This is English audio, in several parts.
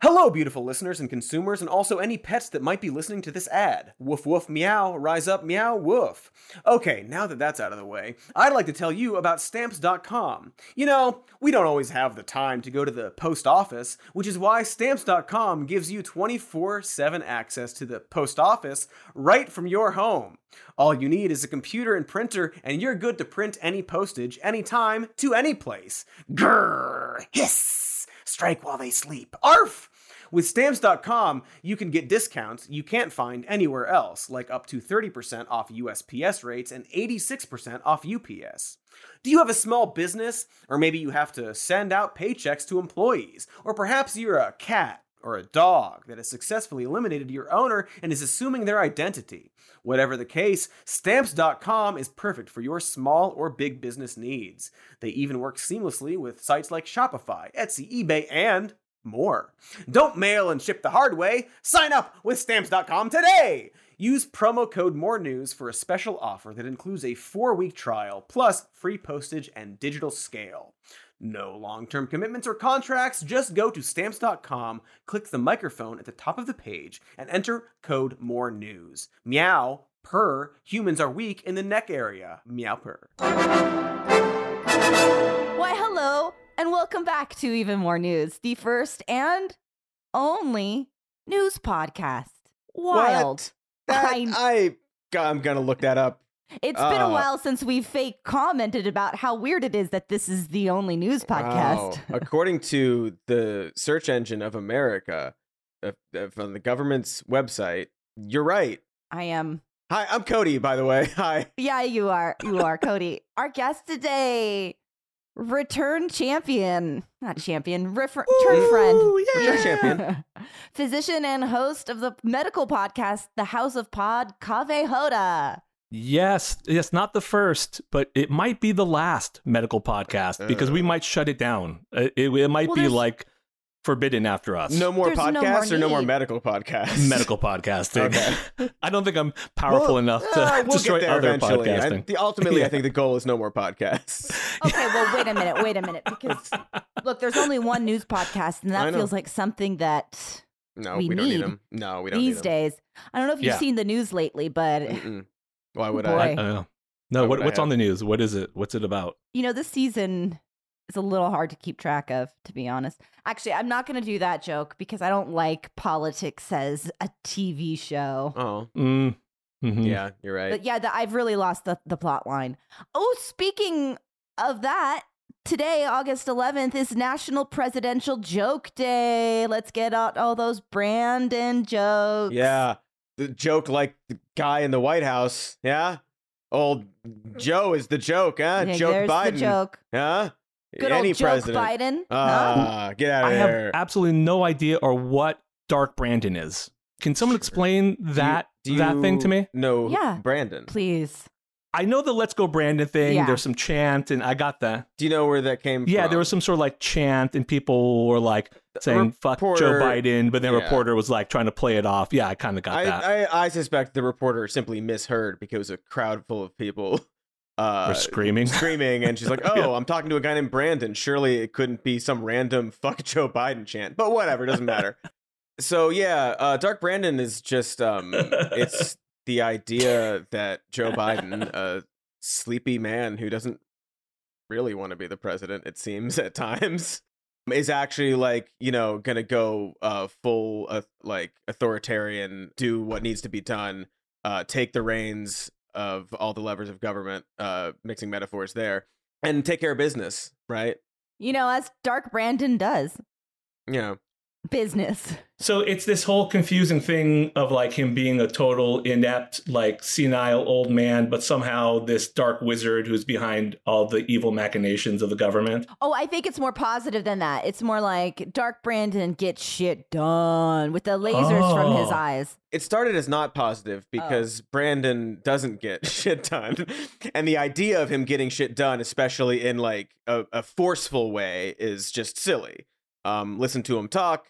Hello, beautiful listeners and consumers, and also any pets that might be listening to this ad. Woof woof meow, rise up meow woof. Okay, now that that's out of the way, I'd like to tell you about Stamps.com. You know, we don't always have the time to go to the post office, which is why Stamps.com gives you 24 7 access to the post office right from your home. All you need is a computer and printer, and you're good to print any postage, anytime, to any place. Grrr! Hiss! Strike while they sleep. Arf! With stamps.com, you can get discounts you can't find anywhere else, like up to 30% off USPS rates and 86% off UPS. Do you have a small business? Or maybe you have to send out paychecks to employees? Or perhaps you're a cat or a dog that has successfully eliminated your owner and is assuming their identity. Whatever the case, stamps.com is perfect for your small or big business needs. They even work seamlessly with sites like Shopify, Etsy, eBay, and more. Don't mail and ship the hard way. Sign up with stamps.com today. Use promo code More News for a special offer that includes a four week trial plus free postage and digital scale. No long term commitments or contracts. Just go to stamps.com, click the microphone at the top of the page, and enter code More News. Meow, purr, humans are weak in the neck area. Meow purr. Why, hello, and welcome back to Even More News, the first and only news podcast. Wild. That, I- I, I'm gonna look that up. It's been a Uh. while since we fake commented about how weird it is that this is the only news podcast. Wow. According to the search engine of America, uh, uh, from the government's website, you're right. I am. Hi, I'm Cody, by the way. Hi. Yeah, you are. You are, Cody. Our guest today, return champion, not champion, refer- return friend. Yeah, champion. Physician and host of the medical podcast, The House of Pod, Kaveh Hoda. Yes, yes, not the first, but it might be the last medical podcast because we Uh. might shut it down. It, it, it might Well, be like forbidden after us. No more There's no more podcasts or no more medical podcasts? medical podcasting. Okay. I don't think I'm powerful Well, enough to uh, we'll destroy get there other eventually. I- the, ultimately, I think the goal is no more podcasts. Okay, well, wait a minute, wait a minute, because look, there's only one news podcast, and that feels like something that No, We we, don't need need them. No, we don't these need days. I don't know if you've Yeah. seen the news lately, but. Mm-mm. Why would Boy. I? I don't know. No, Why what, would I what's on the news? What is it? What's it about? you know, this season is a little hard to keep track of, to be honest. Actually, I'm not going to do that joke because I don't like politics as a TV show. Oh, Mm, mhm. yeah, you're right. But yeah, the, I've really lost the, the plot line. Oh, speaking of that, today, August 11th, is National Presidential Joke Day. Let's get out all those Brandon jokes. Yeah, the joke like the guy in the White House. Yeah, old Joe is the joke, huh? Yeah, joke there's Biden, the joke. huh? Good Any old joke president. Biden. huh? Ah, get out of I here. have absolutely no idea or what Dark Brandon is. Can someone explain Do you- that do that thing to me? No, Yeah. Brandon. Please. I know the "Let's Go Brandon" thing. Yeah. There's some chant, and I got that. Do you know where that came from? Yeah, there was some sort of like chant, and people were like saying "fuck Joe Biden," but then yeah. reporter was like trying to play it off. Yeah, I kind of got I, that. I, I suspect the reporter simply misheard because a crowd full of people uh, We're screaming. screaming, and she's like, "Oh, Yeah. I'm talking to a guy named Brandon. Surely it couldn't be some random fuck Joe Biden chant." But whatever, doesn't matter. so yeah, uh, Dark Brandon is just um, it's the idea that Joe Biden, a sleepy man who doesn't really want to be the president, it seems at times, is actually like you know gonna go uh full uh, like authoritarian, do what needs to be done, uh take the reins of all the levers of government, uh mixing metaphors there, and take care of business, right? You know, as Dark Brandon does. Know, Business. So it's this whole confusing thing of like him being a total inept, like senile old man, but somehow this dark wizard who's behind all the evil machinations of the government. Oh, I think it's more positive than that. It's more like Dark Brandon gets shit done with the lasers from his Oh. eyes. it started as not positive because Brandon doesn't get shit done. And the idea of him getting shit done, especially in like a, a forceful way, is just silly. Um, listen to him talk.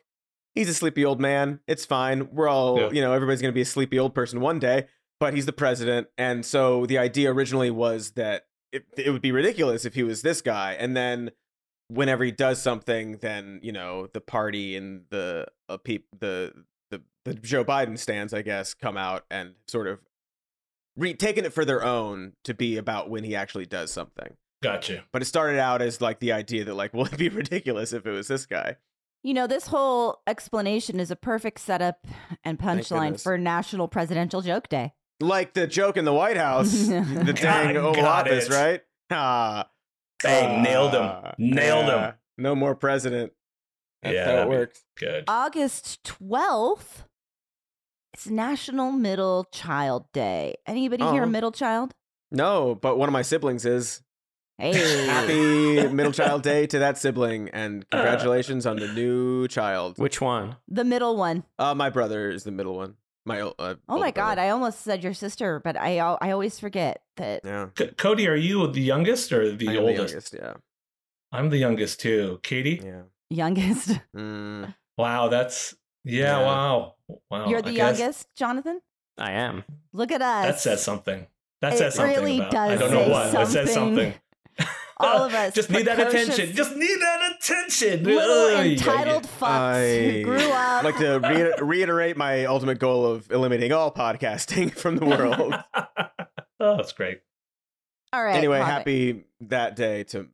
He's a sleepy old man. It's fine. We're all, Yeah. you know, everybody's going to be a sleepy old person one day, but he's the president. And so the idea originally was that it, it would be ridiculous if he was this guy. And then whenever he does something, then you know the party and the uh, peop- the the the Joe Biden stands, I guess, come out and sort of re- taking it for their own to be about when he actually does something. Gotcha. But it started out as like the idea that like, well, it'd be ridiculous if it was this guy. You know, this whole explanation is a perfect setup and punchline for National Presidential Joke Day. Like the joke in the White House, the dang I Oval Office, it. right? Ah, Bang, nailed him. ah, Nailed him. No more president. That's Yeah, how it that'd works. Good. August 12th, it's National Middle Child Day. Anybody here a middle child? No, but one of my siblings is. Hey. Happy Middle Child Day to that sibling, and congratulations on the new child. Which one? the middle one. Uh, my brother is the middle one. My uh, Oh older my God. I almost said your sister, but I I always forget that. yeah, C- Cody, are you the youngest or the I am oldest? youngest. Yeah, I'm the youngest too. Katie? yeah. Youngest. Mm, Wow, that's yeah, Yeah. wow. Wow. You're I the guess youngest, Jonathan? I am. Look at us. That says something. That It says something really about. I don't know say what. It says something. Something. All of us Just need that attention. Just need that attention. Little Ugh, entitled yeah, fucks who I grew up. I'd like to re- reiterate my ultimate goal of eliminating all podcasting from the world. oh, that's great. All right. anyway, love it. happy that day to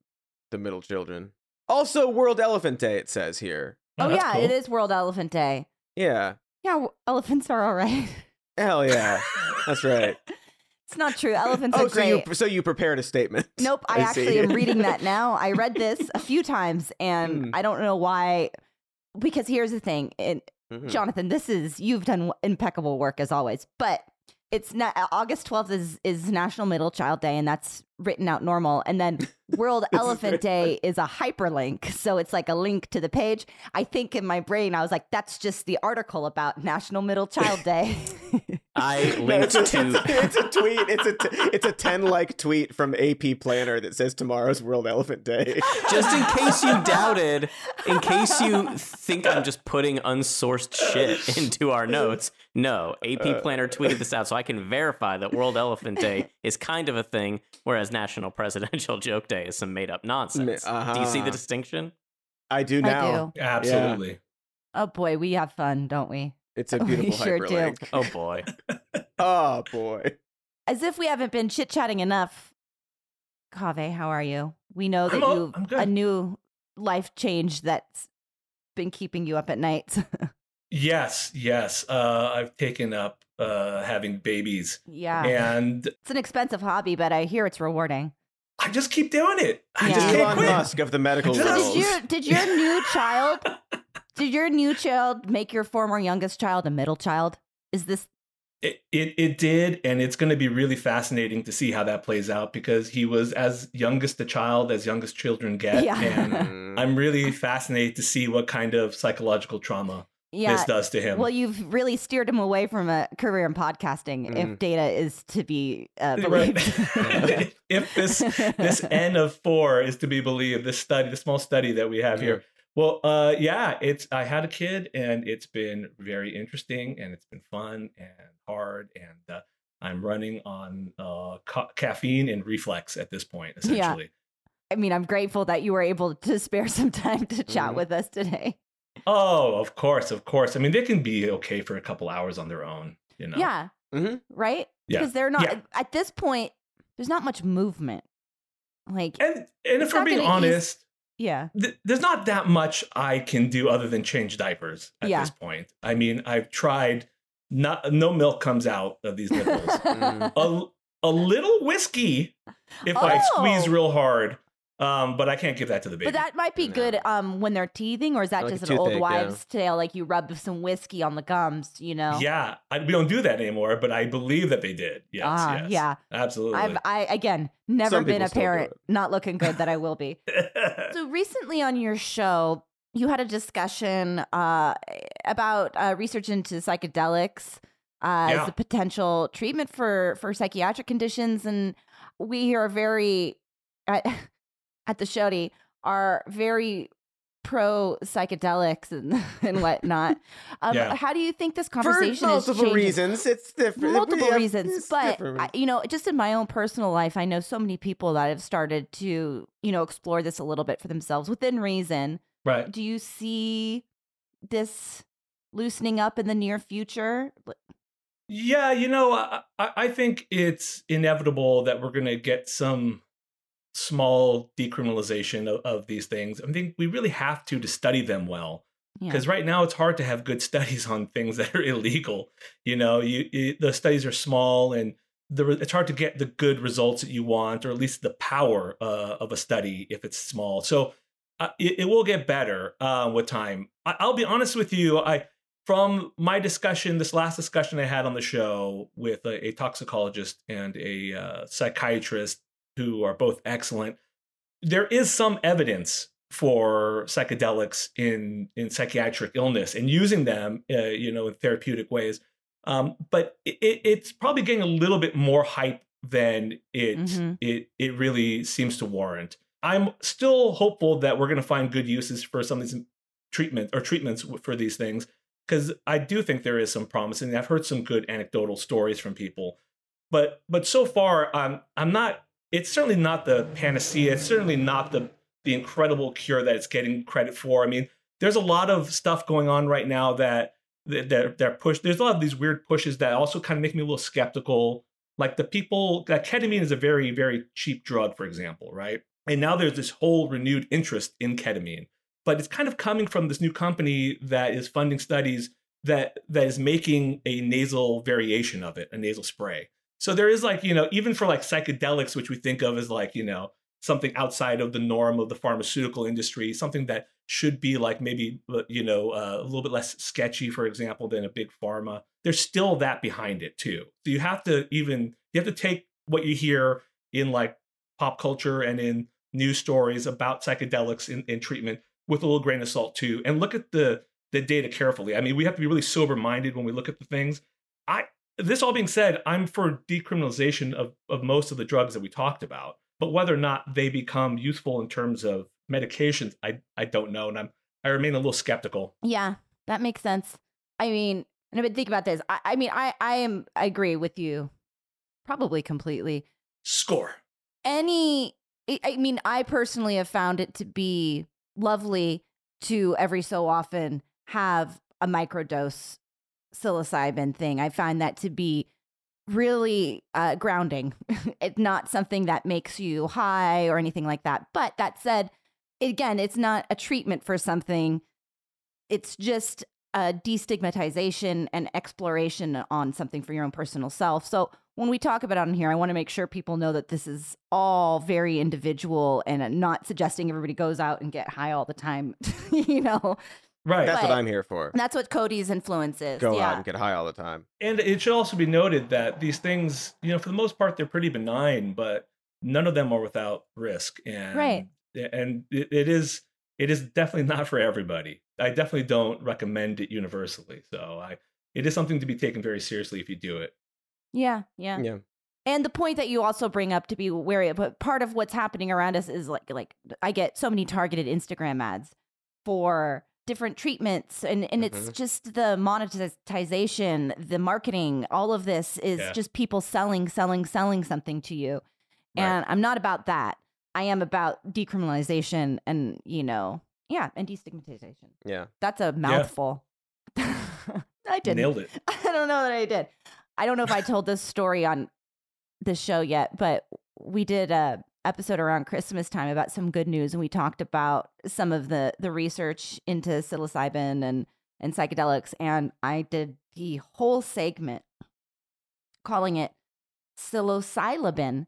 the middle children. Also, World Elephant Day. It says here. Oh, oh, that's yeah, cool. it is World Elephant Day. Yeah, Yeah, w- elephants are all right. hell yeah, that's right. It's not true. Elephants Oh, are so great. you so you prepared a statement? Nope, I, I actually am reading that now. I read this a few times and Hmm. I don't know why. Because here's the thing, and Mhm. Jonathan, this is you've done impeccable work as always, but it's not August 12th is is National Middle Child Day and that's written out normal and then World Elephant Day is a hyperlink so it's like a link to the page I think in my brain I was like that's just the article about National Middle Child Day I No, linked it's, a, to. it's a tweet. It's a t- it's a ten like tweet from AP Planner that says tomorrow's World Elephant Day. Just in case you doubted, in case you think I'm just putting unsourced shit into our notes, no. AP Planner tweeted this out so I can verify that World Elephant Day is kind of a thing, whereas National Presidential Joke Day is some made up nonsense. Do you see uh-huh. the distinction? I do I now. do Absolutely. oh boy we have fun don't we It's a We beautiful sure do. hyperlink. Oh boy. Oh boy. as if we haven't been chit chatting enough. Kaveh, how are you? We know that you've a new life change that's been keeping you up at night. Yes, yes. Uh, I've taken up uh, having babies, yeah. and It's an expensive hobby, but I hear it's rewarding. I just keep doing it. I Yeah. just can't Elon quit. Musk of the medical So So did your did your new child did your new child make your former youngest child a middle child? Is this It, it it did, and it's going to be really fascinating to see how that plays out because he was as youngest a child as youngest children get, Yeah. and Mm. I'm really fascinated to see what kind of psychological trauma yeah? this does to him. Well, you've really steered him away from a career in podcasting, if Mhm. data is to be uh, Right. believed. if this this n of four is to be believed, this study, the small study that we have here. Well, uh, yeah, it's I had a kid, and it's been very interesting, and it's been fun and hard, and uh, I'm running on uh, ca- caffeine and reflex at this point, essentially. Yeah. essentially. I mean, I'm grateful that you were able to spare some time to chat Mhm. with us today. Oh, of course, of course. I mean, they can be okay for a couple hours on their own, you know. Yeah. Mhm. Right? Yeah. Because they're not Yeah. at this point. There's not much movement. Like, And and if we're being gonna ease- honest, yeah, th- there's not that much I can do other than change diapers at Yeah. this point. I mean, I've tried. Not no milk comes out of these nipples. Mm. a, a little whiskey if I squeeze Oh. real hard. Um, but I can't give that to the baby. but that might be No. good um when they're teething, or is that Like a just an old toothache, yeah. wives' tale? Like you rub some whiskey on the gums, you know? yeah, I, we don't do that anymore. But I believe that they did. Yes, Ah, yes, yeah. absolutely. I've I again never Some been a parent. Not looking good that I will be. So recently on your show, you had a discussion uh, about uh, research into psychedelics uh, Yeah. as a potential treatment for for psychiatric conditions, and we here are very at, at the Shody are very pro psychedelics and and whatnot. Um, Yeah. How do you think this conversation is multiple changing? reasons, it's different. multiple Yeah, reasons but I, you know just in my own personal life i know so many people that have started to you know explore this a little bit for themselves within reason Right. do you see this loosening up in the near future Yeah, you know, I, I I think it's inevitable that we're going to get some small decriminalization of, of these things. I think we really have to to study them well. yeah. because right now it's hard to have good studies on things that are illegal you know you, you the studies are small and the, it's hard to get the good results that you want or at least the power uh, of a study if it's small so uh, it, it will get better uh, with time I, i'll be honest with you i from my discussion this last discussion i had on the show with a, a toxicologist and a uh, psychiatrist who are both excellent. There is some evidence for psychedelics in in psychiatric illness and using them uh, you know in therapeutic ways. Um, but it, it's probably getting a little bit more hype than it Mhm. it it really seems to warrant. I'm still hopeful that we're going to find good uses for some of these treatment or treatments for these things because i do think there is some promise and i've heard some good anecdotal stories from people. But but so far i'm i'm not it's certainly not the panacea it's certainly not the the incredible cure that it's getting credit for. I mean, there's a lot of stuff going on right now that that that they're push. There's a lot of these weird pushes that also kind of make me a little skeptical. Like the people, like ketamine is a very very cheap drug, for example, right? And now there's this whole renewed interest in ketamine, but it's kind of coming from this new company that is funding studies that that is making a nasal variation of it, a nasal spray. So there is like you know even for like psychedelics, which we think of as like you know something outside of the norm of the pharmaceutical industry, something that should be like maybe uh, you know uh, a little bit less sketchy, for example, than a big pharma. There's still that behind it too. So you have to even you have to take what you hear in like pop culture and in news stories about psychedelics in, in treatment with a little grain of salt too, and look at the the data carefully. I mean, we have to be really sober minded when we look at the things. I this all being said, I'm for decriminalization of of most of the drugs that we talked about but whether or not they become useful in terms of medications, I I don't know, and I'm I remain a little skeptical. yeah that makes sense i mean and i've been thinking about this i, I mean i i am i agree with you probably completely Score. any I- I mean, I personally have found it to be lovely to every so often have a microdose psilocybin thing. I find that to be really uh, grounding. it's not something that makes you high or anything like that. But that said, again, it's not a treatment for something. It's just a destigmatization and exploration on something for your own personal self. So when we talk about it on here, I want to make sure people know that this is all very individual and not suggesting everybody goes out and get high all the time. you know, Right. That's what I'm here for. that's what Cody's influence is. Go yeah. out and get high all the time. And it should also be noted that these things, you know, for the most part, they're pretty benign, but none of them are without risk. And Right. and it, it is it is definitely not for everybody. I definitely don't recommend it universally. So I it is something to be taken very seriously if you do it. Yeah, yeah. Yeah. And the point that you also bring up to be wary of, but part of what's happening around us is like like I get so many targeted Instagram ads for different treatments and and it's Mhm. just the monetization, the marketing, all of this is Yeah. just people selling, selling, selling something to you. And I'm not about that. I am about decriminalization and, you know, yeah, and destigmatization. Yeah. That's a mouthful. I didn't. Nailed it. I don't know that I did. I don't know if I told this story on the show yet, but we did a episode around Christmas time about some good news, and we talked about some of the the research into psilocybin and and psychedelics, and I did the whole segment calling it psilocybin,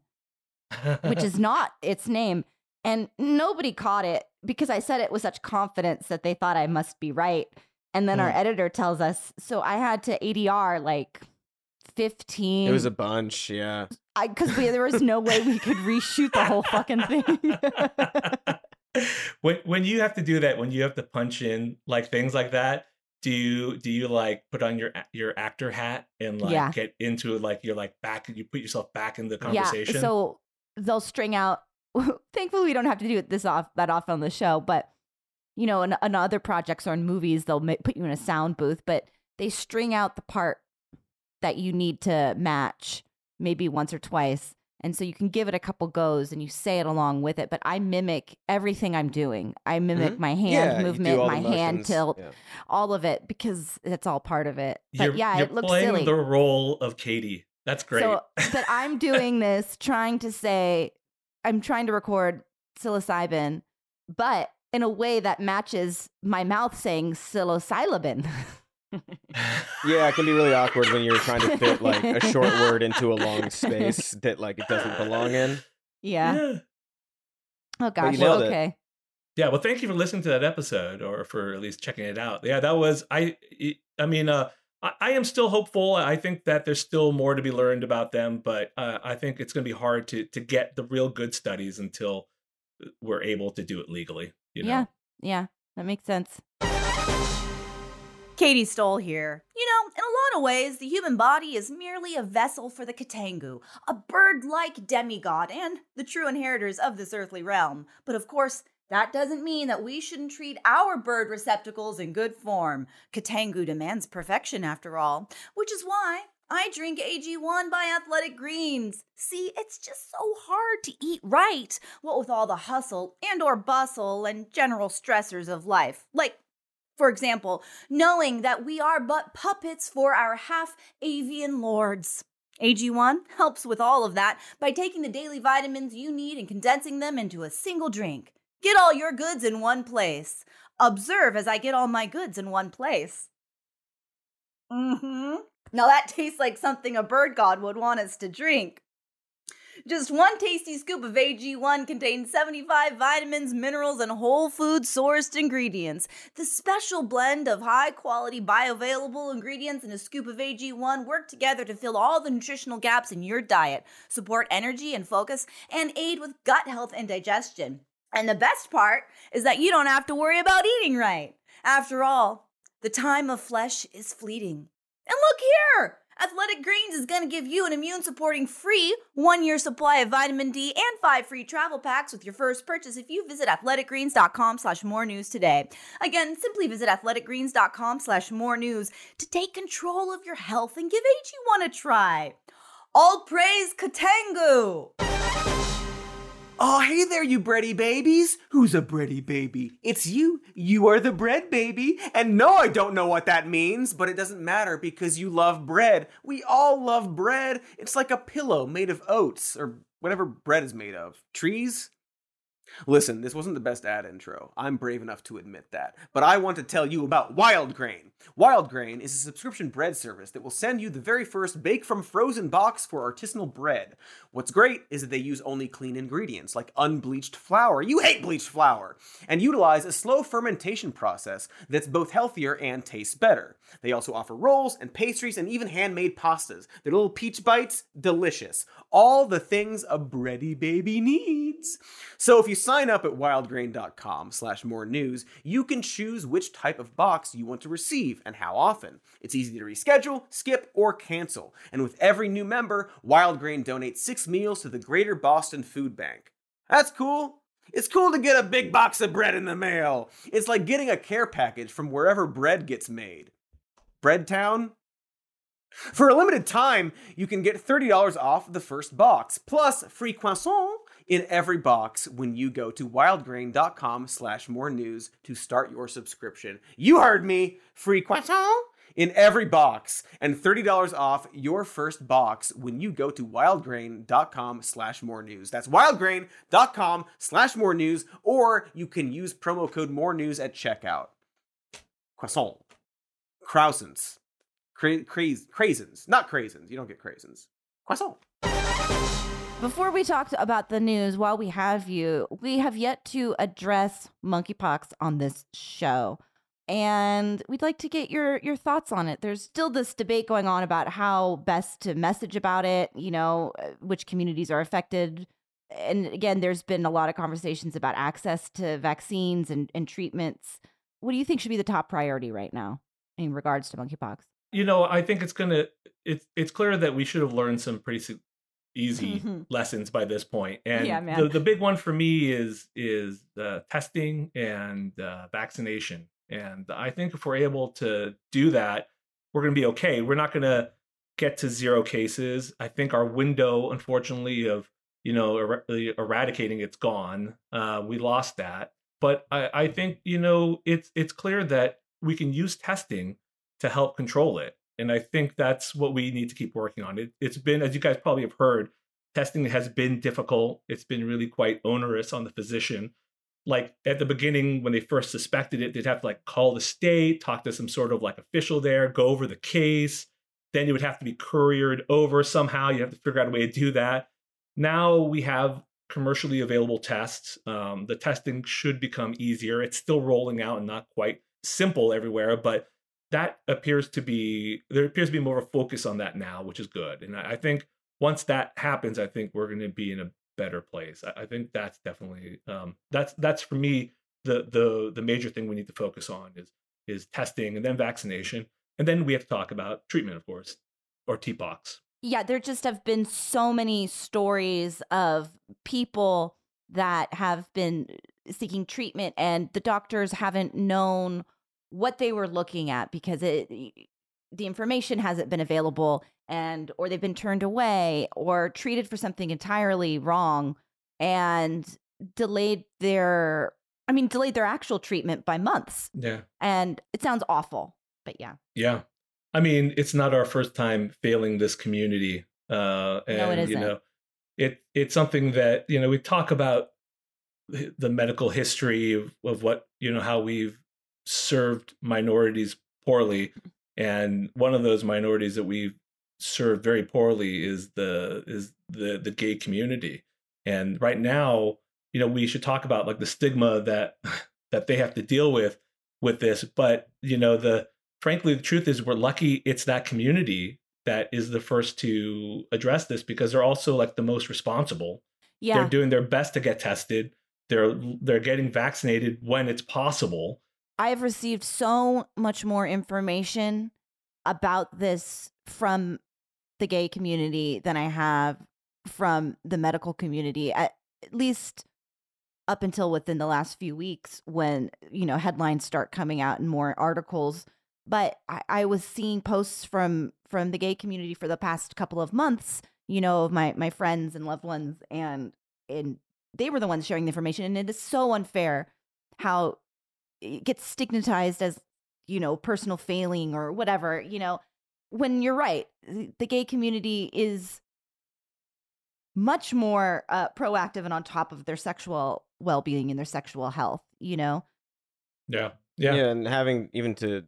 which is not its name, and nobody caught it because I said it with such confidence that they thought I must be right. And then our Mm. editor tells us, so I had to ADR like 15. It was a bunch. Yeah. I because there was no way we could reshoot the whole fucking thing. when when you have to do that, when you have to punch in like things like that, do you do you like put on your your actor hat and like Yeah. get into like you're like back and you put yourself back in the conversation? yeah. conversation? So they'll string out. Thankfully, we don't have to do it this off that often on the show, but you know, in, in other projects or in movies, they'll ma- put you in a sound booth, but they string out the part that you need to match maybe once or twice. And so you can give it a couple goes and you say it along with it. But I mimic everything I'm doing. I mimic Mhm. my hand Yeah, movement, my hand tilt, Yeah. all of it because it's all part of it. But You're, yeah, you're it looks playing silly. the role of Katie. That's great. So, but I'm doing this trying to say, I'm trying to record psilocybin, but in a way that matches my mouth saying psilocybin. Yeah, it can be really awkward when you're trying to fit like a short word into a long space that like it doesn't belong in. yeah. yeah. Oh gosh. you nailed it. okay. Yeah, well, thank you for listening to that episode, or for at least checking it out. Yeah, that was I. I mean, uh, I, I am still hopeful. I think that there's still more to be learned about them, but uh, I think it's going to be hard to to get the real good studies until we're able to do it legally. You know? Yeah. Yeah. That makes sense. Katie Stoll here. You know, in a lot of ways, the human body is merely a vessel for the Katangu, a bird like demigod and the true inheritors of this earthly realm. But of course, that doesn't mean that we shouldn't treat our bird receptacles in good form. Katangu demands perfection, after all, which is why I drink AG1 by Athletic Greens. See, it's just so hard to eat right, what with all the hustle and or bustle and general stressors of life. Like for example, knowing that we are but puppets for our half avian lords. AG1 helps with all of that by taking the daily vitamins you need and condensing them into a single drink. Get all your goods in one place. Observe as I get all my goods in one place. Mm hmm. Now that tastes like something a bird god would want us to drink. Just one tasty scoop of AG1 contains 75 vitamins, minerals, and whole food sourced ingredients. The special blend of high quality bioavailable ingredients and a scoop of AG1 work together to fill all the nutritional gaps in your diet, support energy and focus, and aid with gut health and digestion. And the best part is that you don't have to worry about eating right. After all, the time of flesh is fleeting. And look here! Athletic Greens is going to give you an immune supporting free one year supply of vitamin D and five free travel packs with your first purchase if you visit athleticgreens.com slash more news today. Again, simply visit athleticgreens.com slash more news to take control of your health and give AG1 a try. All praise Katangu! Oh, hey there, you bready babies. Who's a bready baby? It's you. You are the bread baby. And no, I don't know what that means, but it doesn't matter because you love bread. We all love bread. It's like a pillow made of oats or whatever bread is made of. Trees? Listen, this wasn't the best ad intro. I'm brave enough to admit that. But I want to tell you about Wildgrain. Wild Grain is a subscription bread service that will send you the very first bake from frozen box for artisanal bread. What's great is that they use only clean ingredients like unbleached flour. You hate bleached flour! And utilize a slow fermentation process that's both healthier and tastes better. They also offer rolls and pastries and even handmade pastas. Their little peach bites, delicious. All the things a bready baby needs. So if you sign up at wildgrain.com slash more news, you can choose which type of box you want to receive and how often. It's easy to reschedule, skip, or cancel. And with every new member, Wildgrain donates six meals to the Greater Boston Food Bank. That's cool. It's cool to get a big box of bread in the mail. It's like getting a care package from wherever bread gets made. Breadtown? For a limited time, you can get $30 off the first box, plus free croissant in every box when you go to wildgrain.com slash more news to start your subscription. You heard me! Free croissant in every box and $30 off your first box when you go to wildgrain.com slash more news. That's wildgrain.com slash more news, or you can use promo code more news at checkout. Croissant. Croissants. Cra- craisins. Not craisins. You don't get craisins. Croissant. Before we talk about the news, while we have you, we have yet to address monkeypox on this show. And we'd like to get your your thoughts on it. There's still this debate going on about how best to message about it, you know, uh, which communities are affected. And again, there's been a lot of conversations about access to vaccines and, and treatments. What do you think should be the top priority right now in regards to monkeypox? You know, I think it's gonna. It's it's clear that we should have learned some pretty, easy lessons by this point. And Yeah, the the big one for me is is uh, testing and uh, vaccination. And I think if we're able to do that, we're going to be okay. We're not going to get to zero cases. I think our window, unfortunately, of you know er- eradicating it's gone. Uh, we lost that. But I, I think you know it's it's clear that we can use testing to help control it. And I think that's what we need to keep working on. It, it's been, as you guys probably have heard, testing has been difficult. It's been really quite onerous on the physician. Like at the beginning, when they first suspected it, they'd have to like call the state, talk to some sort of like official there, go over the case. Then it would have to be couriered over somehow. You have to figure out a way to do that. Now we have commercially available tests. Um, the testing should become easier. It's still rolling out and not quite simple everywhere, but that appears to be there appears to be more of a focus on that now, which is good. And I, I think once that happens, I think we're going to be in a better place. I, I think that's definitely um, that's that's for me the the the major thing we need to focus on is is testing and then vaccination, and then we have to talk about treatment, of course, or TPOXX. yeah, there just have been so many stories of people that have been seeking treatment and the doctors haven't known what they were looking at because it the information hasn't been available and or they've been turned away or treated for something entirely wrong and delayed their I mean delayed their actual treatment by months. Yeah. And it sounds awful, but yeah. Yeah. I mean, it's not our first time failing this community. Uh, and, No, it you isn't. know, it, it's something that, you know, we talk about the the medical history of, of what, you know, how we've served minorities poorly. Mm. And one of those minorities that we've served very poorly is the, is the, the gay community. And right now, you know, we should talk about like the stigma that, that they have to deal with with this. But, you know, the, frankly, the truth is we're lucky it's that community that is the first to address this because they're also like the most responsible. Yeah. They're doing their best to get tested. They're they're getting vaccinated when it's possible. I have received so much more information about this from the gay community than I have from the medical community, at, at least up until within the last few weeks when, you know, headlines start coming out and more articles. But I, I was seeing posts from from the gay community for the past couple of months, you know, of my my friends and loved ones and and they were the ones sharing the information. And it is so unfair how it gets stigmatized as you know personal failing or whatever you know when you're right the the gay community is much more uh, proactive and on top of their sexual well-being and their sexual health you know Yeah. Yeah. Yeah. and having even to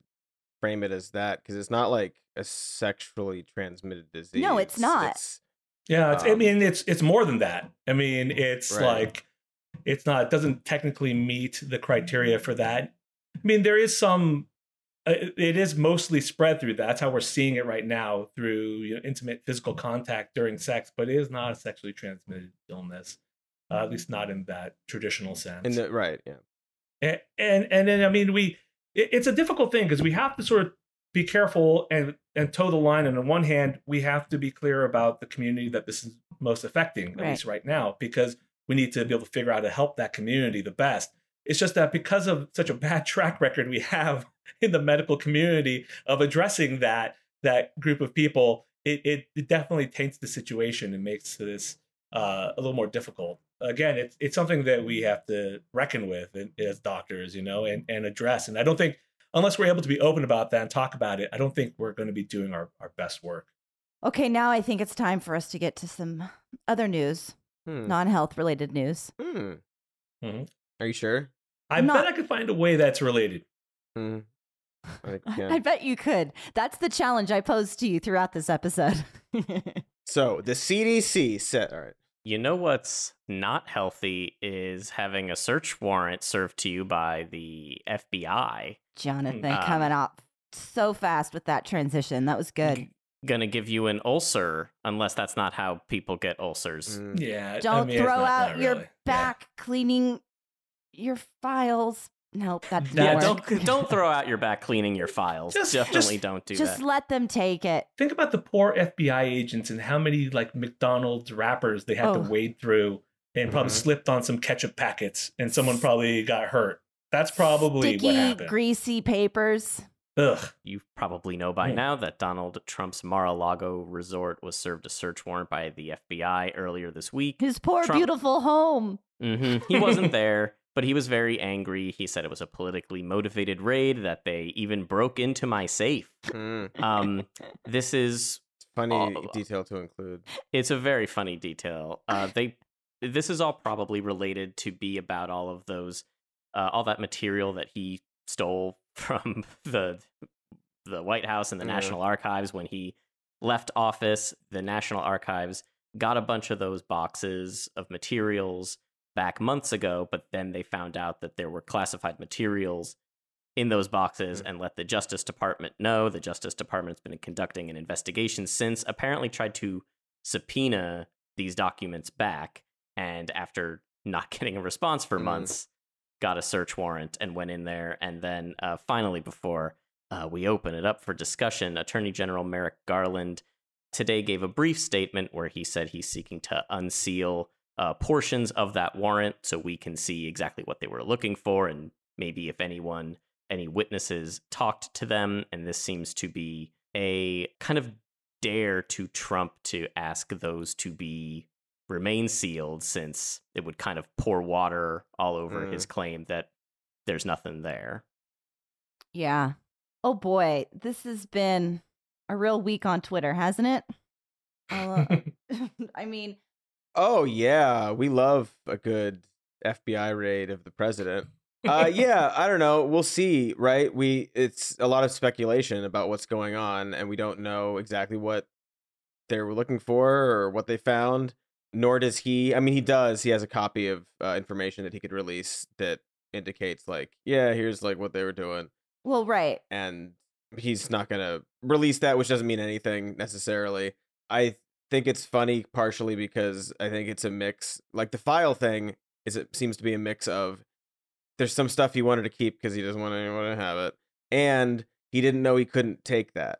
frame it as that because it's not like a sexually transmitted disease. No, it's not. It's, Yeah, it's, I Um, mean, it's it's more than that. I mean, it's Right. like it's not. It doesn't technically meet the criteria for that. I mean, there is some. uh, It it is mostly spread through that. That's how we're seeing it right now through you know, intimate physical contact during sex, but it is not a sexually transmitted illness, uh, at least not in that traditional sense. in the right, yeah. and and, and then I mean we it, it's a difficult thing because we have to sort of be careful and and toe the line. And on one hand, we have to be clear about the community that this is most affecting, at Right. least right now, because we need to be able to figure out how to help that community the best. It's just that because of such a bad track record we have in the medical community of addressing that that group of people, it it, it definitely taints the situation and makes this uh, a little more difficult. Again, it's it's something that we have to reckon with as doctors, you know, and and address. And I don't think unless we're able to be open about that and talk about it, I don't think we're going to be doing our, our best work. okay now i think it's time for us to get to some other news Hmm. non-health related news Hmm. Mhm. Are you sure? I Not- bet I could find a way that's related. Hmm. I yeah. I bet you could. That's the challenge I posed to you throughout this episode. So the CDC said, all right. You know what's not healthy is having a search warrant served to you by the FBI. Jonathan Um, coming up so fast with that transition. That was good. G- Gonna give you an ulcer unless that's not how people get ulcers. Mm. Yeah. Don't mean, throw out not your really. Yeah. back cleaning your files Nope, that didn't That- work. don't don't throw out your back cleaning your files. Just- Definitely just- don't do Just that. Just let them take it. Think about the poor FBI agents and how many like McDonald's wrappers they had Oh. to wade through and probably Mhm. slipped on some ketchup packets and someone probably got hurt. That's probably what Sticky, happened. greasy papers. Ugh. You probably know by Hmm. now that Donald Trump's Mar-a-Lago resort was served a search warrant by the FBI earlier this week. His poor, Trump- beautiful home. hmm He wasn't there, but he was very angry. He said it was a politically motivated raid, that they even broke into my safe. Mm, Um, this is funny Oh. detail to include. it's a very funny detail. Uh, they this is all probably related to be about all of those uh, all that material that he stole from the the White House and the Mhm. National Archives when he left office. The National Archives got a bunch of those boxes of materials back months ago, but then they found out that there were classified materials in those boxes Mhm. and let the Justice Department know. The Justice Department's been conducting an investigation since, apparently tried to subpoena these documents back, and after not getting a response for Mhm. months, got a search warrant and went in there. And then uh, finally, before uh, we open it up for discussion, Attorney General Merrick Garland today gave a brief statement where he said he's seeking to unseal uh, portions of that warrant so we can see exactly what they were looking for and maybe if anyone, any witnesses talked to them. And this seems to be a kind of dare to Trump to ask those to be remain sealed since it would kind of pour water all over Mm. his claim that there's nothing there. Yeah. Oh boy, this has been a real week on Twitter, hasn't it? Uh, I mean, Oh yeah, we love a good FBI raid of the president. Uh, yeah, I don't know. We'll see, right? We it's a lot of speculation about what's going on, and we don't know exactly what they were looking for or what they found. Nor does he. I mean, he does. He has a copy of uh, information that he could release that indicates, like, yeah, here's like what they were doing, well, right. and he's not gonna release that, which doesn't mean anything necessarily. I think it's funny partially because I think it's a mix. Like the file thing is, it seems to be a mix of there's some stuff he wanted to keep because he doesn't want anyone to have it, and he didn't know he couldn't take that.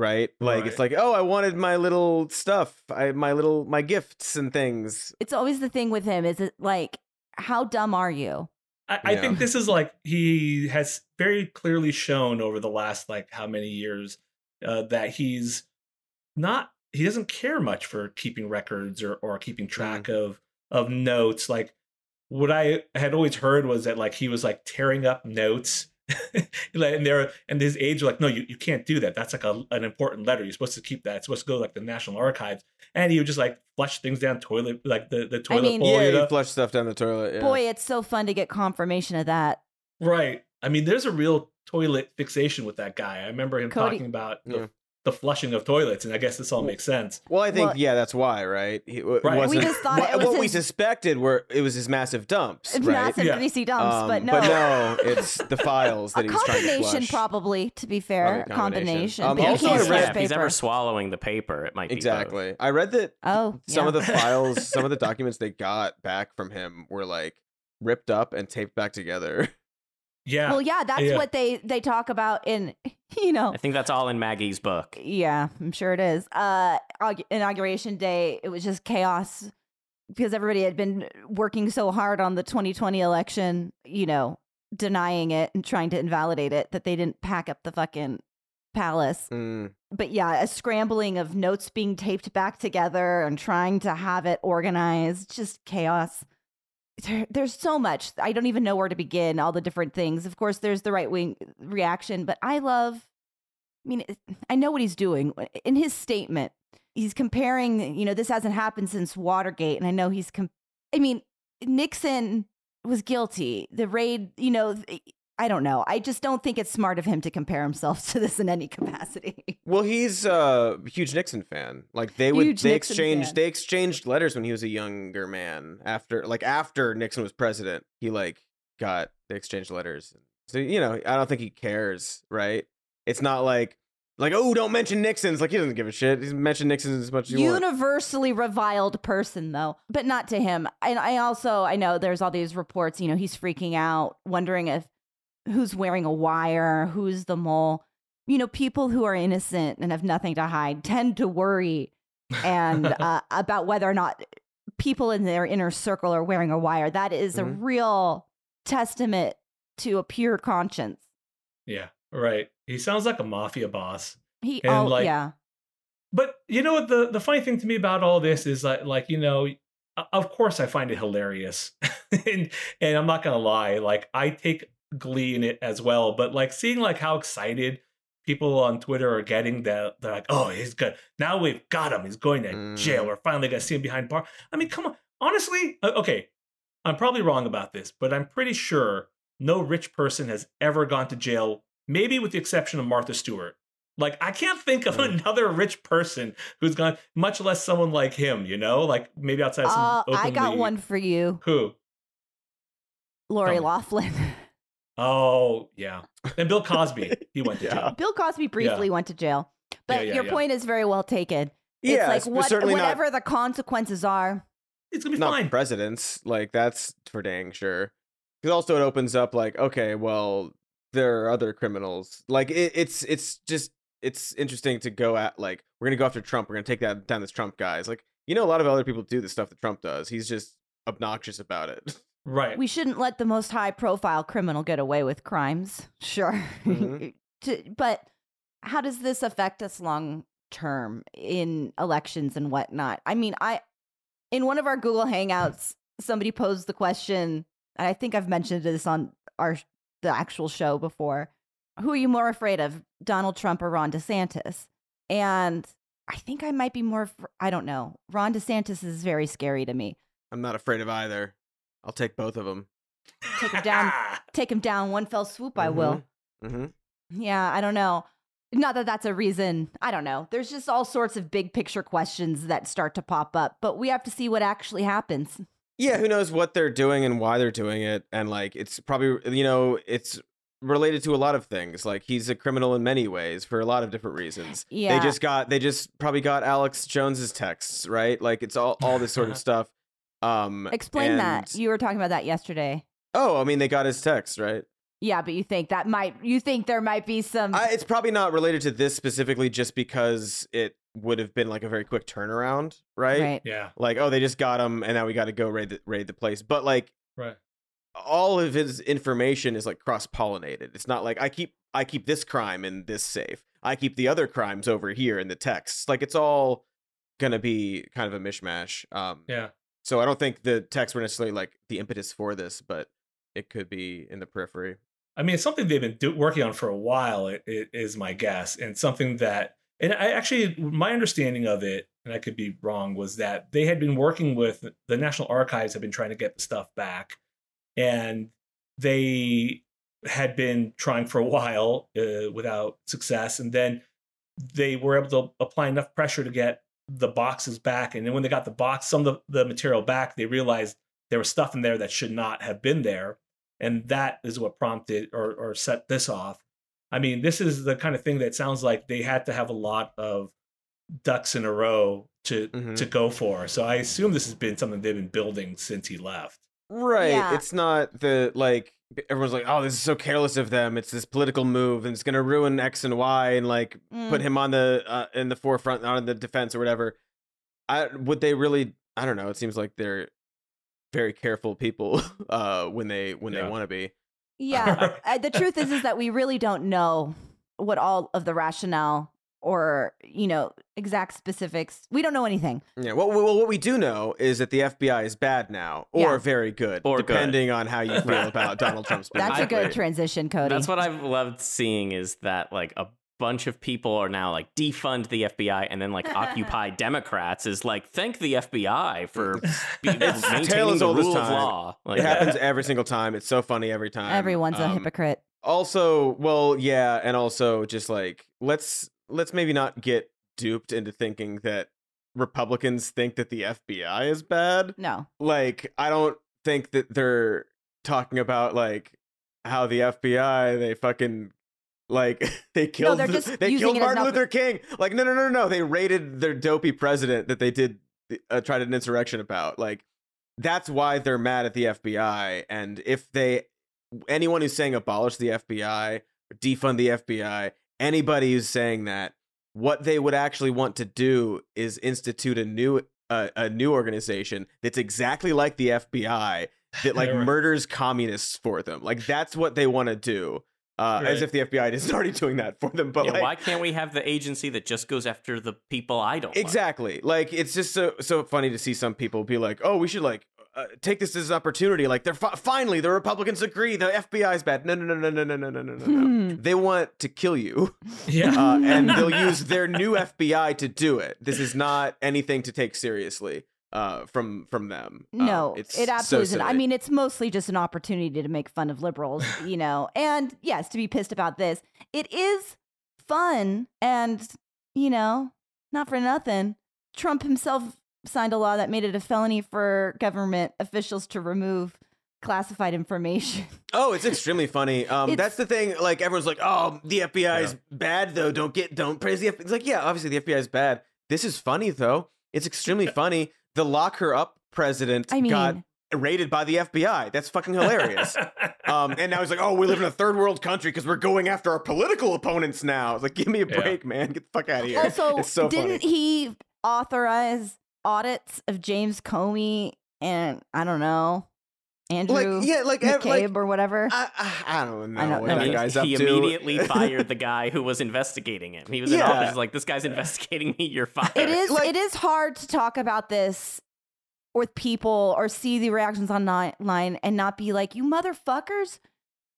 Right? Like it's like, oh, I wanted my little stuff, I my little my gifts and things. It's always the thing with him. Is it like, how dumb are you? I, I think this is like he has very clearly shown over the last like how many years uh, that he's not he doesn't care much for keeping records or or keeping track of of notes like what i had always heard was that like he was like tearing up notes like, and they're and his age like no you, you can't do that that's like a, an important letter you're supposed to keep that it's supposed to go to, like the national archives and he would just like flush things down toilet like the the toilet mean- bowl yeah, you you know? flush stuff down the toilet. Yeah. Boy, it's so fun to get confirmation of that. Right. I mean, there's a real toilet fixation with that guy. I remember him Cody- talking about Yeah. the flushing of toilets, and I guess this all makes sense. Well, I think Well- yeah, that's why, right? He, it Right. We wasn't- just thought what, it was what we suspected were it was his massive dumps, right? Massive Yeah. greasy dumps, Um, but no. no, it's the files that a he was trying to combination, flush. probably, to be fair. Probably a combination. combination. Um, but you also can't I flush read- yeah, if he's ever swallowing the paper, it might be both. Exactly. I read that Oh, some of the files, some of the documents they got back from him were like ripped up and taped back together. Yeah. Well, yeah, that's Yeah. what they they talk about in, you know, I think that's all in Maggie's book. Yeah, I'm sure it is. Uh, inauguration day, it was just chaos because everybody had been working so hard on the 2020 election, you know, denying it and trying to invalidate it that they didn't pack up the fucking palace. Mm. But yeah, a scrambling of notes being taped back together and trying to have it organized, just chaos. There, there's so much. I don't even know where to begin, all the different things. Of course, there's the right wing reaction, but I love I mean, I know what he's doing. In his statement, he's comparing, you know, this hasn't happened since Watergate. And I know he's, com- I mean, Nixon was guilty. The raid, you know, I don't know. I just don't think it's smart of him to compare himself to this in any capacity. Well, he's a huge Nixon fan. Like they would, Huge they Nixon exchanged, fan. they exchanged letters when he was a younger man. After, like after Nixon was president, he like got they exchanged letters. So you know, I don't think he cares, right? It's not like like, oh, don't mention Nixon's. Like he doesn't give a shit. He's mentioned Nixon as much as you want. universally reviled person though but not to him and i also i know there's all these reports you know he's freaking out wondering if who's wearing a wire who's the mole you know people who are innocent and have nothing to hide tend to worry and uh, about whether or not people in their inner circle are wearing a wire that is a Mhm. real testament to a pure conscience Yeah, right. He sounds like a mafia boss. he And, oh like, yeah But you know what the the funny thing to me about all this is like like you know of course I find it hilarious. and and I'm not going to lie, like I take glee in it as well, but like seeing like how excited people on Twitter are getting that they're like, "Oh, he's good. Now we've got him. He's going to Mm. jail. We're finally going to see him behind bar." I mean, come on. Honestly, okay. I'm probably wrong about this, but I'm pretty sure no rich person has ever gone to jail, maybe with the exception of Martha Stewart. Like I can't think of Mm. another rich person who's gone, much less someone like him. You know, like maybe outside some. uh, i got openly- one for you Who? lori Tell Loughlin Oh yeah, and Bill Cosby. He went to Yeah. jail. Bill Cosby briefly went to jail. But yeah, your yeah. point is very well taken. yeah, it's like what, certainly whatever the consequences are. It's gonna be not, not fine. presidents. Like that's for dang sure. Because also it opens up like, okay, well, there are other criminals. Like it, it's it's just it's interesting to go at like we're gonna go after Trump. We're gonna take that down this Trump guy. It's like you know a lot of other people do the stuff that Trump does. He's just obnoxious about it. right. We shouldn't let the most high profile criminal get away with crimes. Sure. Mhm. To- but how does this affect us long term in elections and whatnot? I mean, I in one of our Google Hangouts, somebody posed the question, and I think I've mentioned this on our the actual show before. Who are you more afraid of, Donald Trump or Ron DeSantis? And I think I might be more. I don't know. Ron DeSantis is very scary to me. I'm not afraid of either. I'll take both of them. Take him down. Take him down one fell swoop. I will. hmm Yeah, I don't know. Not that that's a reason. I don't know. There's just all sorts of big picture questions that start to pop up, but we have to see what actually happens. Yeah, who knows what they're doing and why they're doing it, and like it's probably you know it's related to a lot of things. Like he's a criminal in many ways for a lot of different reasons. Yeah. They just got they just probably got Alex Jones's texts, right? Like it's all all this sort of stuff. Um Explain that. You were talking about that yesterday. Oh, I mean they got his text, right? Yeah, but you think that might you think there might be some I, it's probably not related to this specifically just because it would have been like a very quick turnaround, right? right. yeah. Like, oh, they just got him and now we got to go raid the, raid the place. But like Right. all of his information is like cross-pollinated. It's not like I keep I keep this crime in this safe. I keep the other crimes over here in the texts. Like it's all going to be kind of a mishmash. Um Yeah. So I don't think the texts were necessarily like the impetus for this, but it could be in the periphery. I mean, it's something they've been do- working on for a while. It, it is my guess, and something that, and I actually, my understanding of it, and I could be wrong, was that they had been working with the National Archives, have been trying to get the stuff back, and they had been trying for a while uh, without success, and then they were able to apply enough pressure to get the boxes back, and then when they got the box, some of the, the material back, they realized there was stuff in there that should not have been there and that is what prompted or, or set this off. I mean this is the kind of thing that sounds like they had to have a lot of ducks in a row to Mhm. to go for. So i assume this has been something they've been building since he left Right. Yeah. It's not the like everyone's like, "Oh, this is so careless of them. It's this political move and it's going to ruin X and Y and like put Mm. him on the uh, in the forefront on the defense or whatever." I would they really I don't know. It seems like they're very careful people uh when they when Yeah. they want to be. Yeah. uh, the truth is is that we really don't know what all of the rationale or, you know, exact specifics. We don't know anything. Yeah. Well, well, what we do know is that the FBI is bad now or Yeah. very good, Or good. depending on how you feel about Donald Trump's That's a good transition, Cody. That's what I've loved seeing is that like a bunch of people are now like defund the FBI and then like Occupy Democrats is like thank the FBI for be- It's tale maintaining as the rule of law. Like, It happens every single time. It's so funny every time. Everyone's a Um, hypocrite. also well yeah and also just like let's let's maybe not get duped into thinking that republicans think that the fbi is bad No. like i don't think that they're talking about like how the fbi they fucking Like they killed, just they killed it as an Martin Luther King. Like no, no, no, no, no. They raided their dopey president that they did uh, tried an insurrection about. Like that's why they're mad at the FBI. And if they, anyone who's saying abolish the FBI, defund the FBI, anybody who's saying that, what they would actually want to do is institute a new uh, a new organization that's exactly like the FBI that like right. murders communists for them. Like that's what they want to do. Uh, As if the FBI isn't already doing that for them, but yeah, like, why can't we have the agency that just goes after the people I don't like? Exactly. Like it's just so so funny to see some people be like, "Oh, we should like uh, take this as an opportunity." Like they're fi- finally the Republicans agree the FBI is bad. No, no, no, no, no, no, no, no, no, no. no. They want to kill you, Yeah. uh, and they'll use their new FBI to do it. This is not anything to take seriously uh, from from them. Um, No, it's it so absolutely isn't. I mean, it's mostly just an opportunity to make fun of liberals, you know, and yes, to be pissed about this. It is fun and, you know, not for nothing. Trump himself signed a law that made it a felony for government officials to remove classified information. Oh, it's extremely funny. Um, It's- that's the thing. Like everyone's like, "Oh, the FBI is bad, though. Don't get, don't praise the FBI." It's like, yeah, obviously the FBI is bad. This is funny though. It's extremely funny. The lock her up president I mean, got raided by the FBI. That's fucking hilarious. um, and now he's like, "Oh, we live in a third world country because we're going after our political opponents now." It's like, give me a Yeah. break, man. Get the fuck out of here. also, it's so didn't funny. he authorize audits of James Comey and I don't know, Andrew Like, yeah, like, ev- McCabe like or whatever? I, I, I don't know I don't what know. that he, guy's up he to. immediately fired the guy who was investigating him. He was in office, like, this guy's investigating me. You're fired. it is Like- it is hard to talk about this with people or see the reactions online and not be like you motherfuckers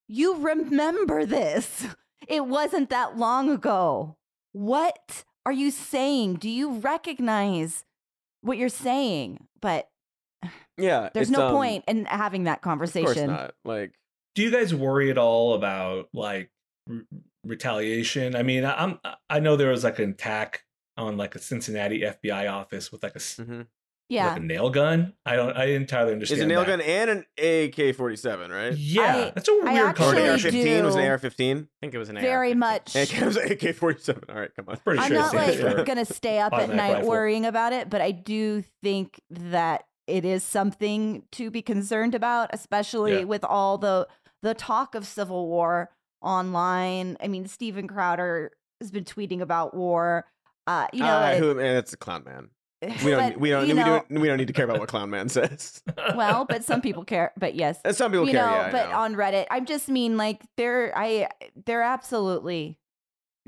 you remember this it wasn't that long ago what are you saying do you recognize what you're saying but yeah, there's no um, point in having that Of course conversation not. Like, Do you guys worry at all about like re- retaliation? I mean, I- I'm I know there was like an attack on like a Cincinnati FBI office with like a s- mhm. Yeah like a nail gun. I don't I didn't entirely It's understand. a nail that. gun and an AK forty seven, right? Yeah, I- that's a weird Or actually an combination. AR fifteen was an do- AR fifteen. I think it was an very AR-15. much AK was an AK forty seven. All right, come on. Pretty I'm sure it not stands like gonna stay up at night rifle. worrying about it, but I do think that it is something to be concerned about, especially Yeah. with all the the talk of civil war online. I mean, Steven Crowder has been tweeting about war. Uh, you know, Uh, it- who, man, that's a clown man. We don't. but, we don't. We know, don't. We don't need to care about what clown man says. well, but some people care. But yes, And some people you care. know, yeah, but know. on Reddit, I just mean like there, I there absolutely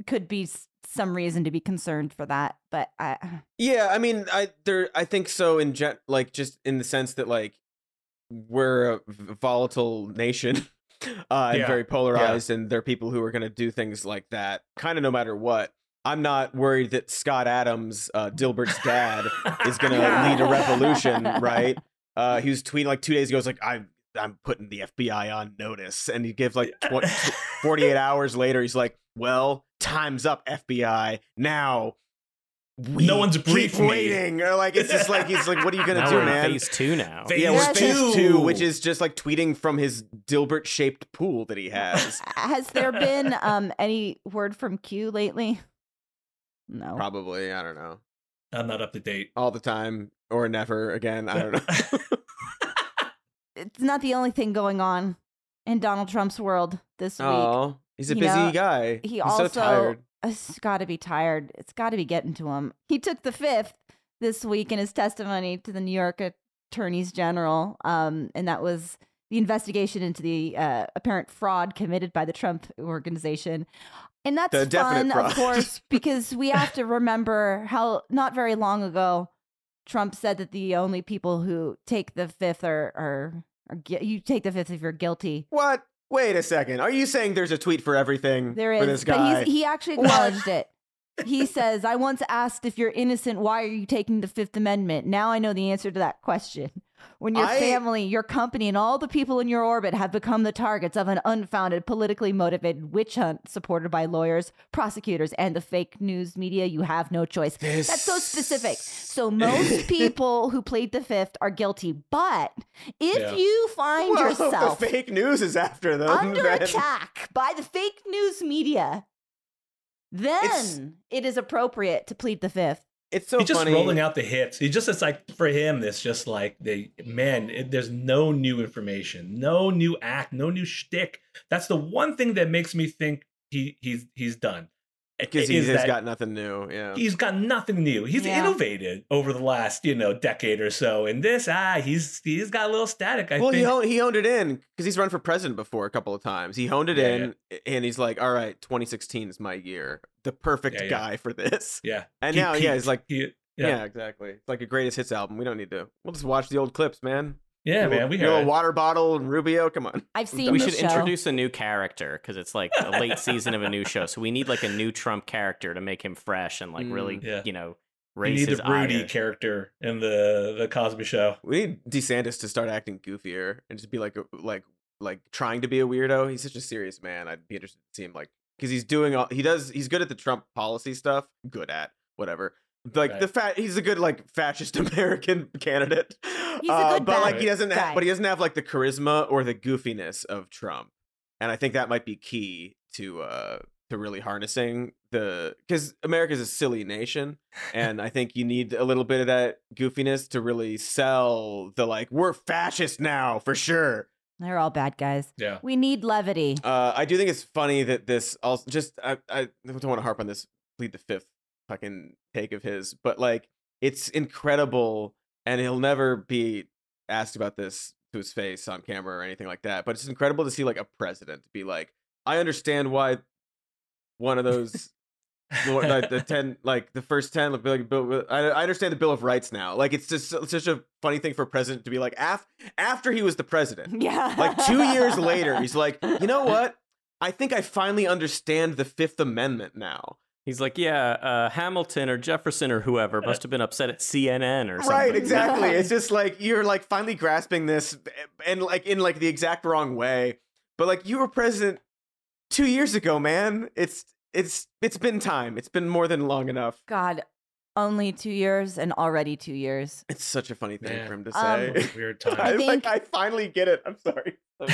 could be some reason to be concerned for that. But I, Yeah, I mean, I there. I think so. In gen, like just in the sense that like we're a v- volatile nation, uh, and very polarized, and there are people who are going to do things like that, kind of no matter what. I'm not worried that Scott Adams, uh, Dilbert's dad, is going to Yeah. lead a revolution, right? Uh, he was tweeting like two days ago. It's like I'm I'm putting the FBI on notice, and he gives like tw- 48 hours later. He's like, "Well, time's up, FBI. Now." We No one's keep briefed me." waiting, or like it's just like he's like, "What are you gonna Now do, we're man?" phase two now. Phase yeah, we're Yes. phase two. two, which is just like tweeting from his Dilbert-shaped pool that he has. Has there been um any word from Q lately? No. Probably, I don't know, I'm not up to date. all the time or never again. I don't know. It's not the only thing going on in Donald Trump's world this week. oh, he's a You busy know, guy. he he's also so tired. it's got to be tired. It's got to be getting to him. He took the fifth this week in his testimony to the New York attorneys general, um, and that was the investigation into the uh, apparent fraud committed by the Trump organization. And that's The fun, of course, because we have to remember how not very long ago Trump said that the only people who take the fifth are are, are you take the fifth if you're guilty. What? Wait a second. Are you saying there's a tweet for everything there is, for this guy? he's, he actually acknowledged it. He says, "I once asked if you're innocent, why are you taking the Fifth Amendment? Now I know the answer to that question." When your I- family, your company, and all the people in your orbit have become the targets of an unfounded, politically motivated witch hunt supported by lawyers, prosecutors, and the fake news media, you have no choice. That's so specific. So most people who plead the fifth are guilty. But if Yeah. you find Well, yourself the fake news is after them. under then- attack by the fake news media, then It's- it is appropriate to plead the fifth. It's so He's just funny. rolling out the hits. He just it's like for him, it's just like the man. It, there's no new information, no new act, no new shtick. That's the one thing that makes me think he he's he's done. Because he's that got nothing new. Yeah. He's got nothing new. He's Yeah. innovated over the last you know decade or so. And this ah, he's he's got a little static. I well, think. he honed, he honed it in because he's run for president before a couple of times. He honed it Yeah, in, and he's like, "All right, 2016 is my year, the perfect Yeah, yeah. guy for this." yeah, And He now, yeah, he's like, He- yeah. yeah, exactly. It's like a greatest hits album. We don't need to. We'll just watch the old clips, man. Yeah, Your man. We your little heard. water bottle and Rubio. Come on. I've seen we should show. introduce a new character because it's like a late season of a new show. So we need like a new Trump character to make him fresh and like really, Mm. Yeah. you know, We raise need his the Rudy ire. character in the the Cosby Show. We need DeSantis to start acting goofier and just be like, a, like, like trying to be a weirdo. He's such a serious man. I'd be interested to see him like because he's doing all he does. He's good at the Trump policy stuff. Good at whatever. Like Right. the fat, he's a good like fascist American candidate. He's a Uh, good but like he doesn't, guy. have, but he doesn't have like the charisma or the goofiness of Trump, and I think that might be key to uh to really harnessing the because America's a silly nation, and I think you need a little bit of that goofiness to really sell the like we're fascist now for sure. They're all bad guys. Yeah. We need levity. Uh, I do think it's funny that this also just I, I don't want to harp on this plead the fifth fucking take of his, but like it's incredible, and he'll never be asked about this to his face on camera or anything like that. But it's incredible to see like a president be like, I understand why one of those. the, the ten, like the first ten, like, like Bill, I, I understand the Bill of Rights now. Like it's just it's such a funny thing for a president to be like, af- after he was the president, Yeah. like two years later, he's like, you know what? I think I finally understand the Fifth Amendment now. He's like, yeah, uh, Hamilton or Jefferson or whoever must have been upset at CNN or something. Right, exactly. it's just like you're like finally grasping this, and like in like the exact wrong way. But like you were president two years ago, man. It's it's it's been time. It's been more than long enough. God, only two years and already two years. It's such a funny thing Man. for him to Um, say. Weird I, time. like think- I finally get it. I'm sorry.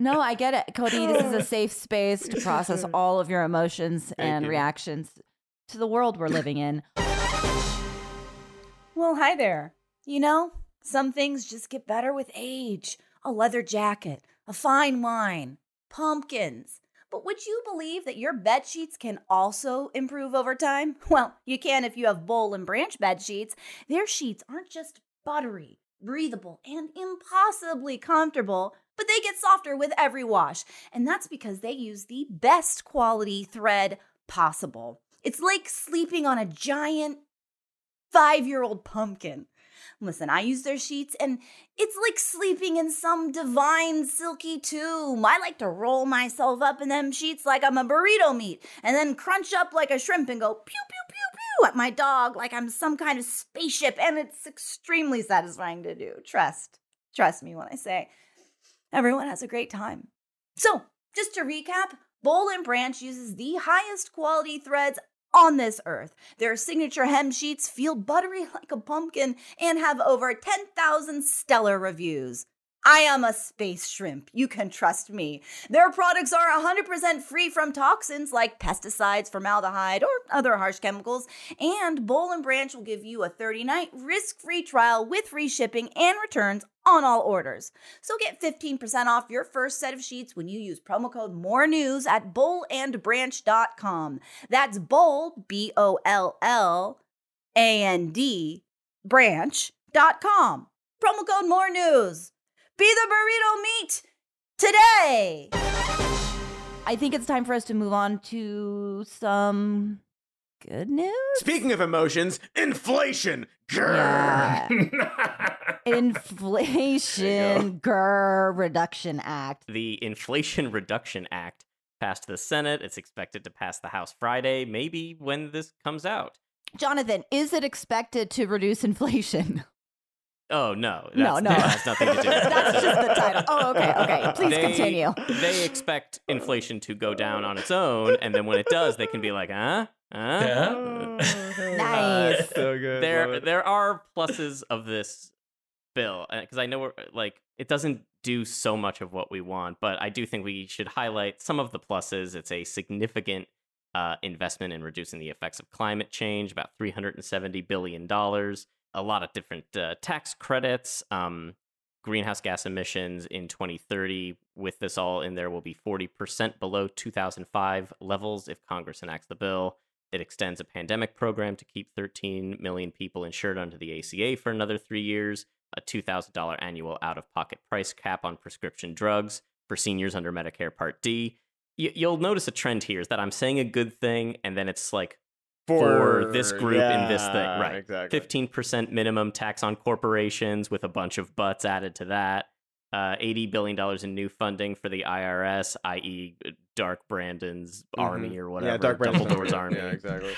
No, I get it, Cody. This is a safe space to process all of your emotions and you. reactions to the world we're living in. Well, hi there. You know, some things just get better with age. A leather jacket, a fine wine, pumpkins. But would you believe that your bed sheets can also improve over time? Well, you can if you have Boll and Branch bed sheets. Their sheets aren't just buttery, breathable, and impossibly comfortable, but they get softer with every wash. And that's because they use the best quality thread possible. It's like sleeping on a giant five year old pumpkin. Listen, I use their sheets and it's like sleeping in some divine silky tomb. I like to roll myself up in them sheets like I'm a burrito meat and then crunch up like a shrimp and go pew, pew, pew, pew at my dog like I'm some kind of spaceship. And it's extremely satisfying to do. Trust. Trust me when I say everyone has a great time. So, just to recap, Boll and Branch uses the highest quality threads on this earth. Their signature hem sheets feel buttery like a pumpkin and have over 10,000 stellar reviews. I am a space shrimp. You can trust me. Their products are 100% free from toxins like pesticides, formaldehyde, or other harsh chemicals. And Boll and Branch will give you a 30 night risk free trial with free shipping and returns on all orders. So get 15% off your first set of sheets when you use promo code MORE NEWS at bollandbranch.com. That's boll, B O L L A N D, branch.com. Promo code MORE NEWS. Be the burrito meat today. I think it's time for us to move on to some good news. Speaking of emotions, inflation. Grr. Yeah. Inflation Grr Reduction Act. The Inflation Reduction Act passed the Senate. It's expected to pass the House Friday, maybe when this comes out. Jonathan, is it expected to reduce inflation? Oh no, No, that's, no. that has nothing to do. with it. That's just the title. Oh, okay, okay. Please They- continue. They expect inflation to go down on its own, and then when it does, they can be like, huh, huh. Yeah. Nice. so good. Love there it. there are pluses of this bill because I know we're, like it doesn't do so much of what we want, but I do think we should highlight some of the pluses. It's a significant uh, investment in reducing the effects of climate change, about three hundred and seventy billion dollars. A lot of different uh, tax credits. Um, greenhouse gas emissions in 2030 with this all in there will be 40% below 2005 levels if congress enacts the bill it extends a pandemic program to keep 13 million people insured under the ACA for another three years, a $2,000 annual out of pocket price cap on prescription drugs for seniors under Medicare Part D. You'll notice a trend here is that I'm saying a good thing, and then it's like for this group in this thing, right. Exactly. 15% minimum tax on corporations with a bunch of butts added to that. Uh, $80 billion in new funding for the IRS, i.e., Dark Brandon's army or whatever. Mm-hmm. Yeah, Dark Brandon's Dumbledore's army. Yeah, exactly.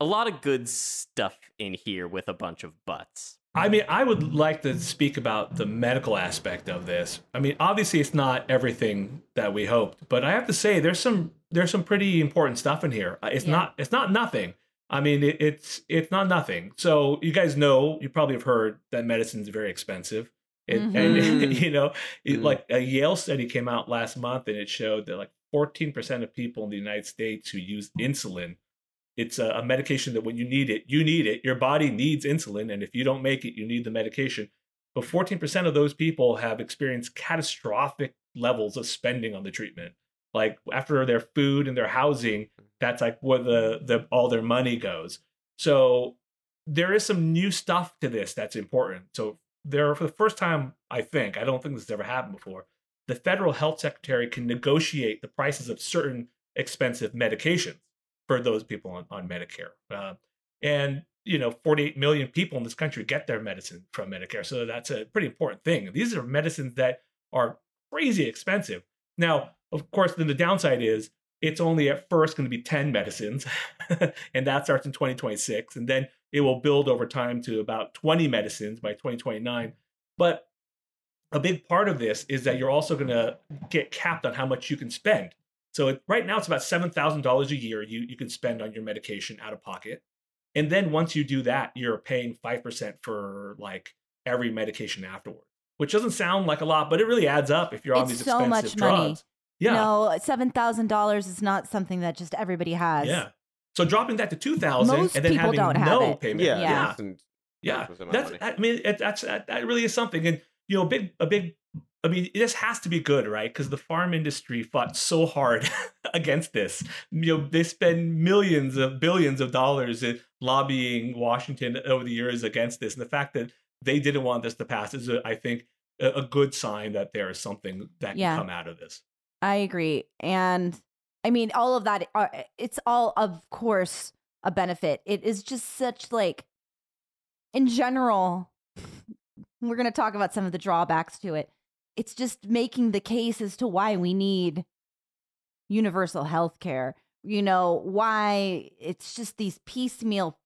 A lot of good stuff in here with a bunch of butts. I mean, I would like to speak about the medical aspect of this. I mean, obviously it's not everything that we hoped, but I have to say there's some there's some pretty important stuff in here. Uh, It's Yeah. not it's not nothing. I mean, it, it's it's not nothing. So you guys know, you probably have heard that medicine's very expensive. It, And Mhm. you know, it, Mhm. like a Yale study came out last month, and it showed that like 14% of people in the United States who use insulin it's a, medication that when you need it, you need it. Your body needs insulin, and if you don't make it, you need the medication. But 14% of those people have experienced catastrophic levels of spending on the treatment. Like after their food and their housing, that's like where the, the all their money goes. So there is some new stuff to this that's important. So there, for the first time, I think I don't think this has ever happened before. The federal health secretary can negotiate the prices of certain expensive medications for those people on, on Medicare. Uh, and, you know, 48 million people in this country get their medicine from Medicare. So that's a pretty important thing. These are medicines that are crazy expensive. Now, of course, then the downside is it's only at first going to be 10 medicines, and that starts in 2026. And then it will build over time to about 20 medicines by 2029. But a big part of this is that you're also going to get capped on how much you can spend. So it, right now it's about seven thousand dollars a year you you can spend on your medication out of pocket, and then once you do that, you're paying five percent for like every medication afterward, which doesn't sound like a lot, but it really adds up if you're on It's these so expensive much drugs. money. Yeah, No, seven thousand dollars is not something that just everybody has. yeah. So dropping that to two thousand Most and then people having don't no it. payment, Yeah. Yeah. yeah, yeah. That's. I mean it, that's that, that really is something, and you know, a big a big. I mean, this has to be good, right? Because the pharma industry fought so hard against this. You know, they spend millions of billions of dollars in lobbying Washington over the years against this, and the fact that they didn't want this to pass is, I think, a, good sign that there is something that can come out of this. I agree. And I mean, all of that, uh, it's all, of course, a benefit. It is just such like, in general, we're going to talk about some of the drawbacks to it. It's just making the case as to why we need universal health care. You know, why it's just these piecemeal,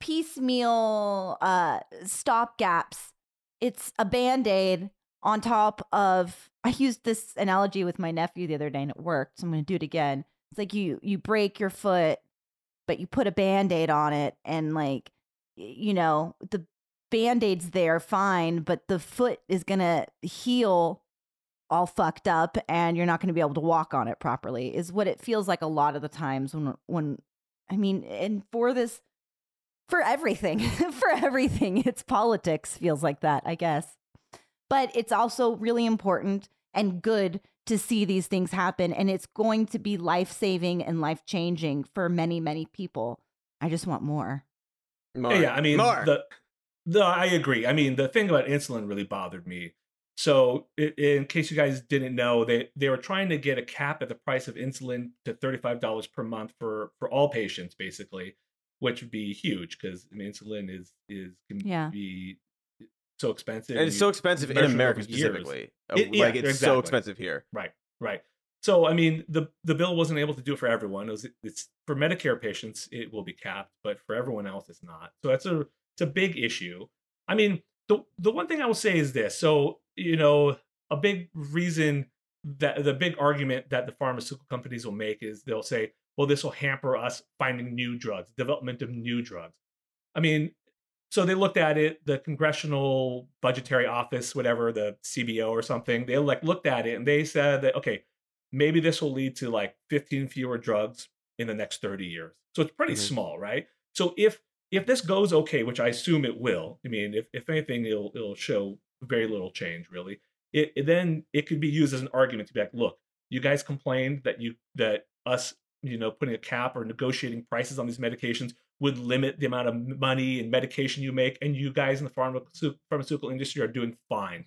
piecemeal uh, stop gaps. It's a band aid on top of I used this analogy with my nephew the other day and it worked. So I'm going to do it again. It's like you you break your foot but you put a band-aid on it and like you know, the band-aid's there fine, but the foot is going to heal all fucked up and you're not going to be able to walk on it properly. Is what it feels like a lot of the times when when I mean, and for this for everything, for everything, it's politics feels like that, I guess but it's also really important and good to see these things happen and it's going to be life-saving and life-changing for many many people i just want more More. Yeah, I mean, More. the the I agree. I mean, the thing about insulin really bothered me. So, in case you guys didn't know, they they were trying to get a cap at the price of insulin to thirty five dollars per month for for all patients, basically, which would be huge because I mean, insulin is is can Yeah. be so expensive. and it's so expensive in America specifically. Uh, It- yeah, like it's so expensive here. Right, right. So I mean, the the bill wasn't able to do it for everyone. It was it's for Medicare patients, it will be capped, but for everyone else, it's not. So that's a it's a big issue. I mean, the the one thing I will say is this. So you know, a big reason that the big argument that the pharmaceutical companies will make is they'll say, well, this will hamper us finding new drugs, development of new drugs. I mean, so they looked at it, the Congressional Budgetary Office, whatever, the CBO or something, they like looked at it and they said that, okay, maybe this will lead to like 15 fewer drugs in the next 30 years. So it's pretty Mhm. small, right? So if if this goes okay, which I assume it will, I mean, if, if anything, it'll it'll show very little change, really. It, it then it could be used as an argument to be like, look, you guys complained that you that us, you know, putting a cap or negotiating prices on these medications would limit the amount of money and medication you make, and you guys in the pharmaceutical pharmaceutical industry are doing fine.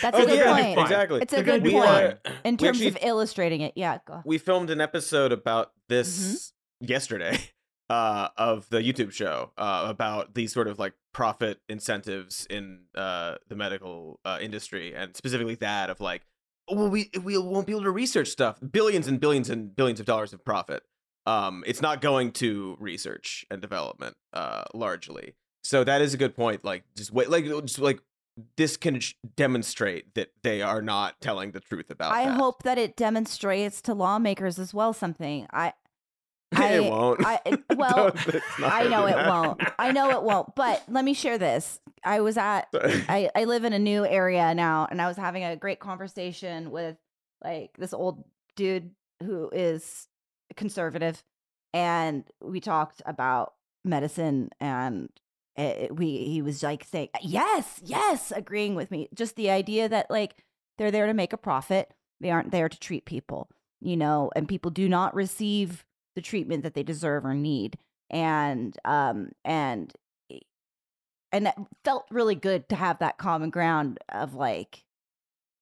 That's Oh, a good yeah, point. fine. exactly. It's a They're gonna good point in terms actually- of illustrating it. Yeah, go. we filmed an episode about this Mm-hmm. yesterday uh, of the YouTube show uh, about these sort of like profit incentives in uh, the medical uh, industry, and specifically that of like, oh, well, we we won't be able to research stuff, billions and billions and billions of dollars of profit. Um, it's not going to research and development uh, largely. So that is a good point. Like, just wait, like, just like this can sh- demonstrate that they are not telling the truth about. I that. hope that it demonstrates to lawmakers as well something. I it I- won't. I well, Don't- it's not I know it won't. I know it won't. But let me share this. I was at I, I live in a new area now and I was having a great conversation with like this old dude who is conservative and we talked about medicine and it, we he was like saying yes yes agreeing with me just the idea that like they're there to make a profit they aren't there to treat people you know and people do not receive the treatment that they deserve or need and um and and it felt really good to have that common ground of like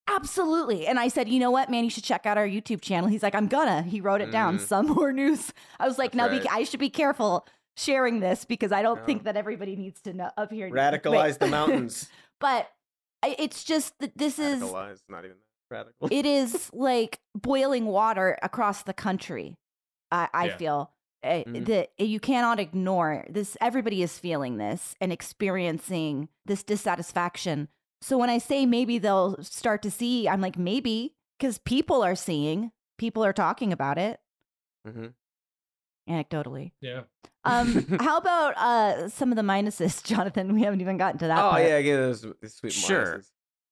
absolutely and i said you know what man you should check out our youtube channel he's like i'm gonna he wrote it down Mm. some more news i was like That's now be, i should be careful sharing this because i don't No. think that everybody needs to know up here radicalize the mountains. but it's just that this is not even that radical. it is like boiling water across the country i, I Yeah. feel uh, Mhm. that you cannot ignore this everybody is feeling this and experiencing this dissatisfaction so when i say maybe they'll start to see i'm like maybe because people are seeing people are talking about it Mm-hmm. anecdotally yeah. um how about uh some of the minuses jonathan we haven't even gotten to that Oh part. yeah, give those those sweet Sure. minuses.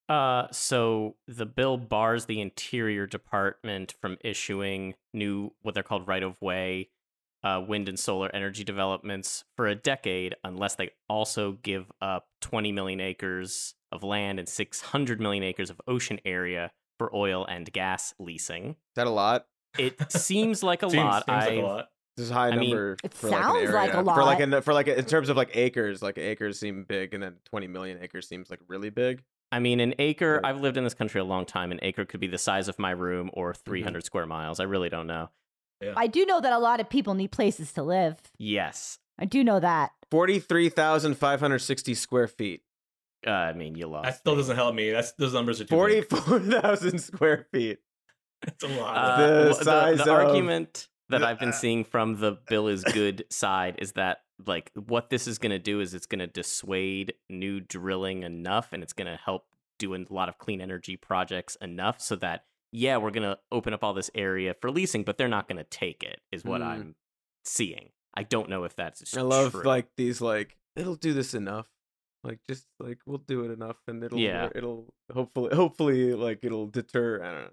Uh, so the bill bars the Interior Department from issuing new, what they're called right of way, uh, wind and solar energy developments for a decade unless they also give up 20 million acres of land and 600 million acres of ocean area for oil and gas leasing. Is that a lot? It seems like a Seems, lot. seems like I a lot. This is a high I mean, number. It for like an sounds like a area. For like lot. in, for like in terms of like acres, like acres seem big, and then 20 million acres seems like really big. I mean, an acre, Right. I've lived in this country a long time. An acre could be the size of my room or Mm-hmm. 300 square miles. I really don't know. i do know that a lot of people need places to live Yes. i do know that 43,560 square feet. Uh, I mean, you lost. That still me. doesn't help me. That's those numbers are too big. 44,000 square feet. That's a lot. Uh, The w- size the, of- argument that I've been seeing from the bill is good side is that like what this is going to do is it's going to dissuade new drilling enough and it's going to help doing a lot of clean energy projects enough so that yeah we're going to open up all this area for leasing but they're not going to take it is what Mm. I'm seeing. I don't know if that's I love true. like these like it'll do this enough. Like just like we'll do it enough and it'll Yeah. it'll hopefully hopefully like it'll deter I don't know.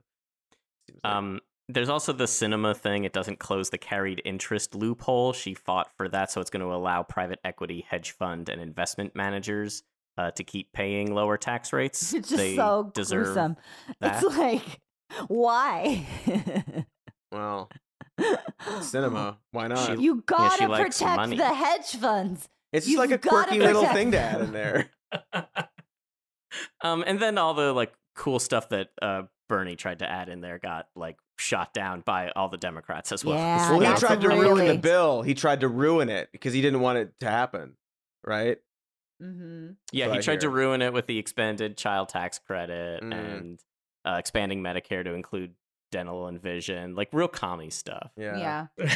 Like- Um, there's also the Sinema thing. It doesn't close the carried interest loophole. She fought for that, so it's going to allow private equity, hedge fund, and investment managers uh, to keep paying lower tax rates. It's just they so deserve gruesome. that. It's like, why? well, Sinema, why not? She- you gotta she likes protect money. the hedge funds. it's just you've like a quirky little thing to add in there. Um, and then all the like cool stuff that uh, Bernie tried to add in there got like shot down by all the Democrats as well. Yeah, well, he tried to ruin the bill. He tried to ruin it because he didn't want it to happen, right? Mm-hmm. Yeah, what he I tried to ruin it with the expanded child tax credit Mm. and uh, expanding Medicare to include dental and vision, like real commie stuff. Yeah. Yeah.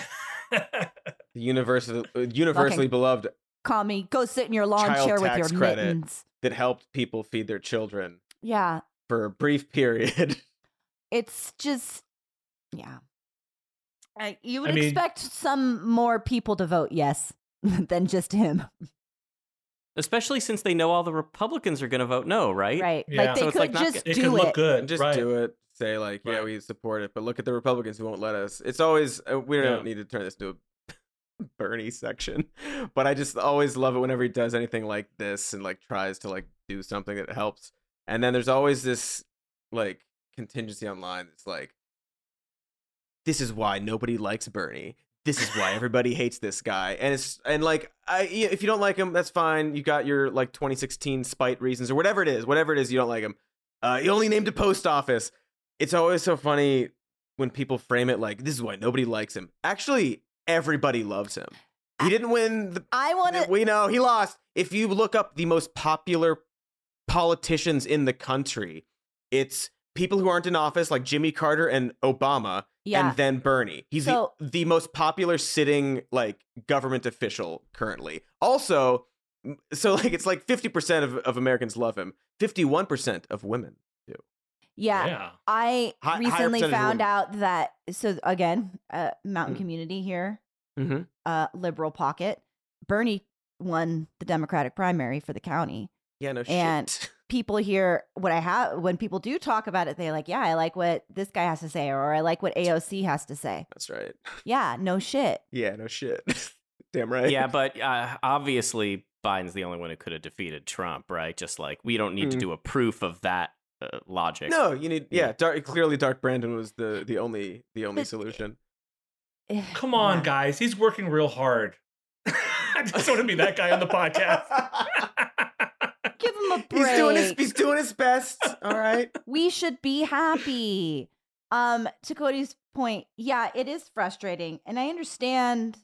The universal, uh, universally beloved Call me. Go sit in your lawn Child chair with your credit. mittens. that helped people feed their children Yeah. for a brief period. It's just, yeah. I, you would I mean- expect some more people to vote yes than just him, Especially since they know all the Republicans are going to vote no, right? right? Yeah. Like they So it's could like not just good. It do could it. look good. just right. do it. Say like, yeah, Right. we support it, but look at the Republicans who won't let us. It's always uh, we don't Yeah. need to turn this to a Bernie section, but I just always love it whenever he does anything like this and like tries to like do something that helps. And then there's always this like contingency online that's like, this is why nobody likes Bernie. This is why everybody hates this guy. And it's and like I if you don't like him, that's fine. You got your like 2016 spite reasons or whatever it is, whatever it is you don't like him. Uh, he only named a post office. It's always so funny when people frame it like this is why nobody likes him. Actually, everybody loves him. He didn't win the I want to. we know he lost. If you look up the most popular politicians in the country, it's people who aren't in office like Jimmy Carter and Obama Yeah. and then Bernie. He's So- the, the most popular sitting like government official currently. Also, so like it's like 50% of, of Americans love him. 51% of women do. yeah. Yeah. I Hi- recently found out that so again, uh, mountain Mm. community here, Mm-hmm. uh, liberal pocket. Bernie won the Democratic primary for the county. Yeah, no And- shit. People here, what I have when people do talk about it, they're like, "Yeah, I like what this guy has to say," or "I like what AOC has to say." That's right. Yeah, no shit. Yeah, no shit. Damn right. Yeah, but uh, obviously Biden's the only one who could have defeated Trump, right? Just like we don't need to Mm. do a proof of that uh, logic. No, you need Yeah. yeah. Dark, clearly, Dark Brandon was the the only the only But- solution. Come on, Yeah. guys. He's working real hard. I just want to be that guy on the podcast. Give him a break. He's doing his he's doing his best. All right. we should be happy. Um, to Cody's point, yeah, it is frustrating. And I understand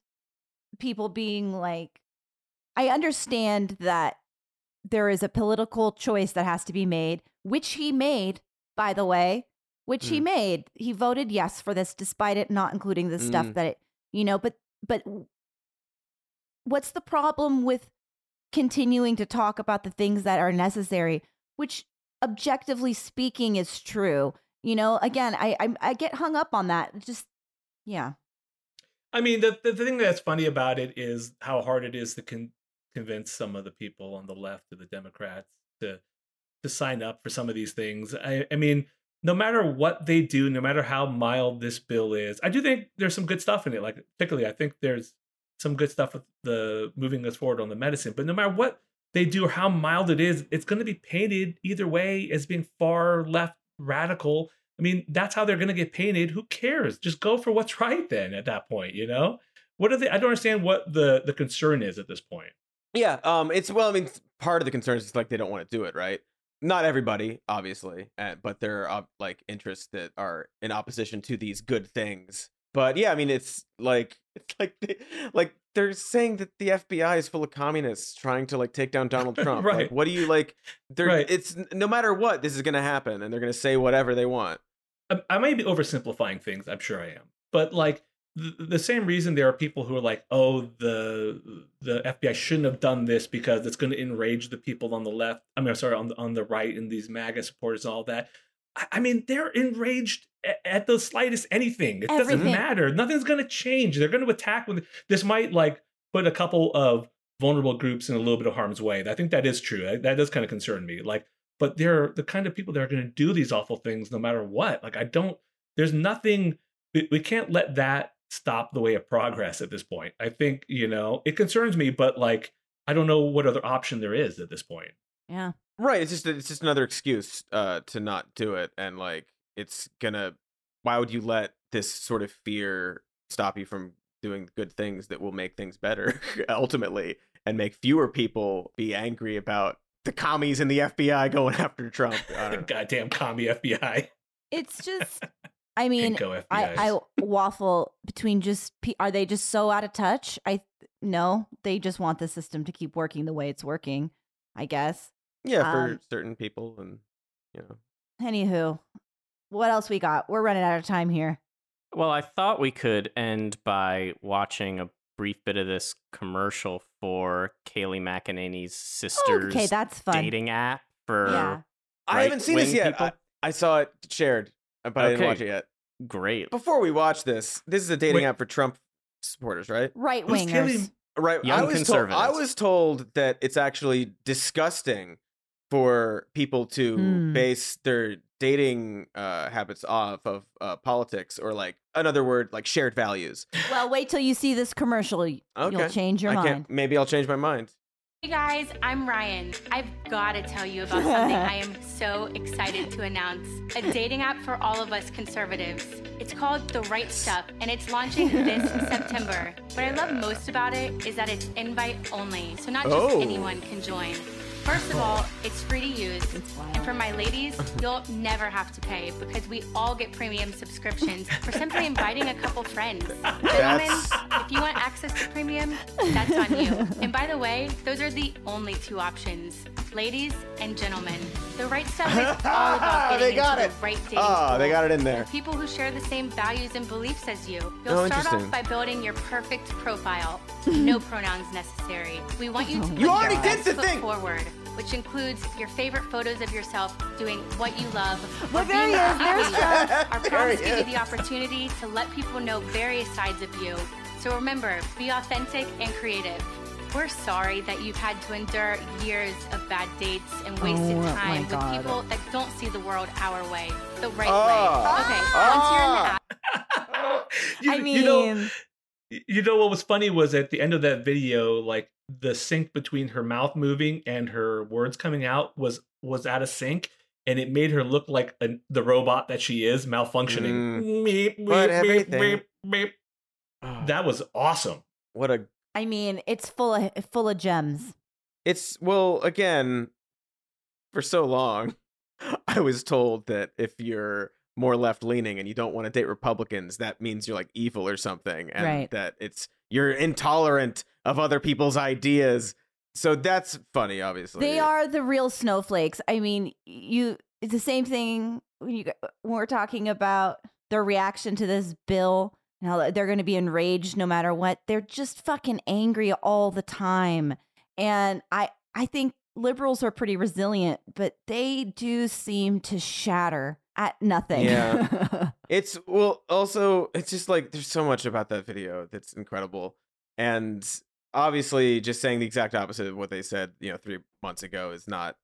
people being like, I understand that there is a political choice that has to be made, which he made, by the way, which he Mm. made. He voted yes for this, despite it not including the stuff Mm. that it, you know, but, but what's the problem with continuing to talk about the things that are necessary, which objectively speaking is true. You know, again, I I, I get hung up on that. Just yeah, I mean, the, the thing that's funny about it is how hard it is to con- convince some of the people on the left of the Democrats to to sign up for some of these things. I, I mean, no matter what they do, no matter how mild this bill is, I do think there's some good stuff in it. Like particularly, I think there's some good stuff with the moving us forward on the medicine. But no matter what they do or how mild it is, it's going to be painted either way as being far left radical. I mean, that's how they're going to get painted. Who cares? Just go for what's right then at that point, you know? What are they I don't understand what the the concern is at this point. Yeah. Um. It's well. I mean, part of the concern is like they don't want to do it, right? Not everybody, obviously, uh, but there are like interests that are in opposition to these good things. But yeah, I mean, it's like it's like they- like they're saying that the FBI is full of communists trying to like take down Donald Trump. Like, Right. what do you like? They're Right. it's no matter what, this is gonna happen, and they're gonna say whatever they want. I, I may be oversimplifying things. I'm sure I am, but like the, the same reason there are people who are like, "Oh, the the FBI shouldn't have done this because it's going to enrage the people on the left." I mean, I'm sorry, on the on the right and these MAGA supporters and all that. I, I mean, they're enraged at, at the slightest anything. It doesn't matter. Nothing's going to change. They're going to attack when this might like put a couple of vulnerable groups in a little bit of harm's way. I think that is true. That- That does kind of concern me. Like but they're the kind of people that are going to do these awful things no matter what. Like I don't. There's nothing. We, we can't let that stop the way of progress at this point. I think you know it concerns me, but like I don't know what other option there is at this point. yeah. Right. It's just it's just another excuse uh to not do it and like it's gonna why would you let this sort of fear stop you from doing good things that will make things better ultimately and make fewer people be angry about the commies and the FBI going after Trump. I. Goddamn commie FBI. It's just, I mean, Can't go FBI. I, I waffle between just are they just so out of touch? I no, they just want the system to keep working the way it's working. I guess. Yeah, for Um, certain people and you know. Anywho, what else we got? We're running out of time here. Well, I thought we could end by watching a brief bit of this commercial for Kayleigh McEnany's sister's okay, that's fun. dating app for Yeah. I haven't seen this yet. I, I saw it shared, but I didn't Okay. watch it yet. great. Before we watch this, this is a dating Wait. app for Trump supporters, right? Right wingers. Kayleigh- Right. I Young was told, I was told that it's actually disgusting for people to Hmm. base their dating uh, habits off of uh, politics or like another word like shared values. Well, wait till you see this commercial. y- You'll change your I mind. can't. Maybe I'll change my mind. Hey guys, I'm Ryan. I've got to tell you about something I am so excited to announce a dating app for all of us conservatives. It's called The Right Stuff, and it's launching this September. What I love most about it is that it's invite only, so not just Oh. anyone can join. First of all, it's free to use. And for my ladies, you'll never have to pay because we all get premium subscriptions for simply inviting a couple friends. Gentlemen, if you want access to premium, that's on you. And by the way, those are the only two options. Ladies and gentlemen, the right stuff is all about They getting got into it. the right dating Oh, ah, they got it in there. with People who share the same values and beliefs as you. You'll Oh, start interesting. off by building your perfect profile. No pronouns necessary. We want you oh to put You already your did best the foot thing. forward, which includes your favorite photos of yourself doing what you love. Well, or there being he is. There's Our There promise he give you is. the opportunity to let people know various sides of you. So remember, be authentic and creative. We're sorry that you've had to endure years of bad dates and wasted Oh, time with God. people that don't see the world our way, the right Oh. way. Okay, once you're in the Oh. app, You- I you know, you know what was funny was at the end of that video, like the sync between her mouth moving and her words coming out was was out of sync, and it made her look like a, the robot that she is, malfunctioning. Mm. But meep, meep, everything- meep, meep. Oh, That was awesome. what a I mean, it's full of full of gems. It's well, again, for so long, I was told that if you're more left leaning and you don't want to date Republicans, that means you're like evil or something, and Right. that it's you're intolerant of other people's ideas. So that's funny, obviously. They are the real snowflakes. I mean, you it's the same thing when you when we're talking about their reaction to this bill and how they're going to be enraged no matter what. They're just fucking angry all the time. And I I think liberals are pretty resilient, but they do seem to shatter at nothing. Yeah. It's well, also it's just like there's so much about that video that's incredible, and obviously just saying the exact opposite of what they said, you know, three months ago is not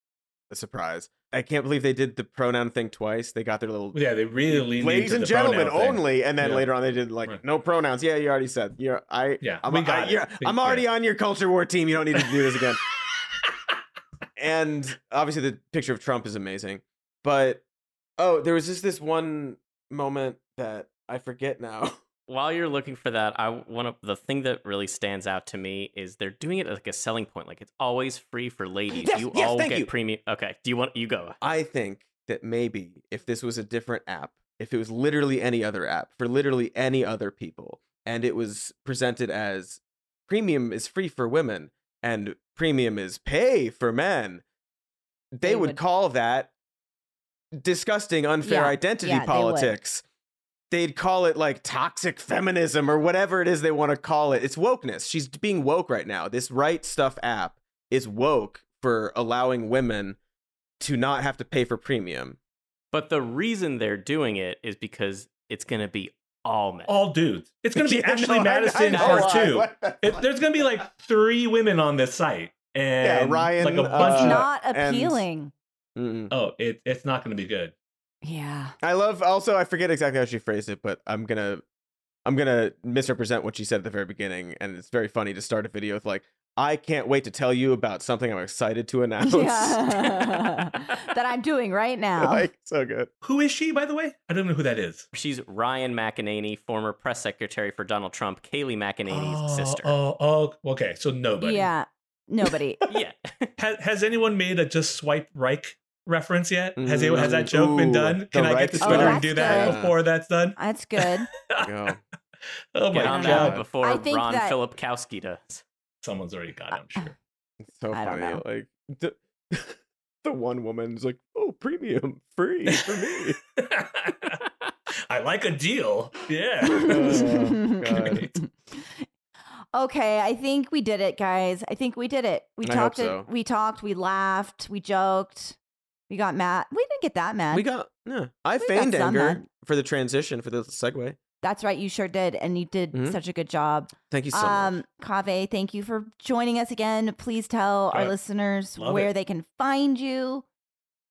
a surprise. I can't believe they did the pronoun thing twice. They got their little Yeah, they really ladies into and the gentlemen only, and then Yeah. later on they did like Right. no pronouns. Yeah, you already said. Yeah, I. Yeah, I'm, we I- got it. We- I'm yeah. already on your culture war team. You don't need to do this again. and obviously the picture of Trump is amazing, but oh, there was just this one moment that I forget now. While you're looking for that, I want to. The thing that really stands out to me is they're doing it like a selling point. Like it's always free for ladies. Yes, you yes, all thank get you. premium. Okay, do you want you go? I think that maybe if this was a different app, if it was literally any other app for literally any other people, and it was presented as premium is free for women and premium is pay for men, they, They would, would- call that disgusting unfair Yeah, identity yeah, politics. They'd call it like toxic feminism or whatever it is they want to call it. It's wokeness. She's being woke right now. This right stuff app is woke for allowing women to not have to pay for premium. But the reason they're doing it is because it's going to be all men. All dudes. It's going to be Yeah, Ashley no, I- I Madison know part two. It, there's going to be like three women on this site, and Ryann, like a uh, bunch. it's of, not appealing. Mm-mm. oh, it, it's not going to be good. Yeah. I love also I forget exactly how she phrased it, but I'm gonna I'm gonna misrepresent what she said at the very beginning, and it's very funny to start a video with like, I can't wait to tell you about something I'm excited to announce. Yeah. that I'm doing right now. like so good. Who is she, by the way? I don't know who that is. She's Ryann McEnany, former press secretary for Donald Trump, Kayleigh McEnany's oh, sister. Oh, oh, okay. So nobody. yeah. Nobody. Yeah. Has, has anyone made a just swipe right reference yet? Has anyone, has Mm, that joke been done? Can I right get to to Twitter swipe. and do Oh, that that's before that's done? That's good. Go. Oh my Get on know. that god! before I think Ron that- Filipkowski does. Someone's already got it. I'm sure. It's so I don't funny. know. Like the, the one woman's like, oh, premium, free for me. I like a deal. Yeah. Oh, Okay, I think we did it, guys. I think we did it. We I hope talked. so. It, we talked. We laughed. We joked. We got mad. We didn't get that mad. We got yeah. I We feigned anger mad. for the transition for the segue. That's right. You sure did, and you did Mhm. such a good job. Thank you so much. um, Kaveh, thank you for joining us again. Please tell our Good. listeners where it. they can find you.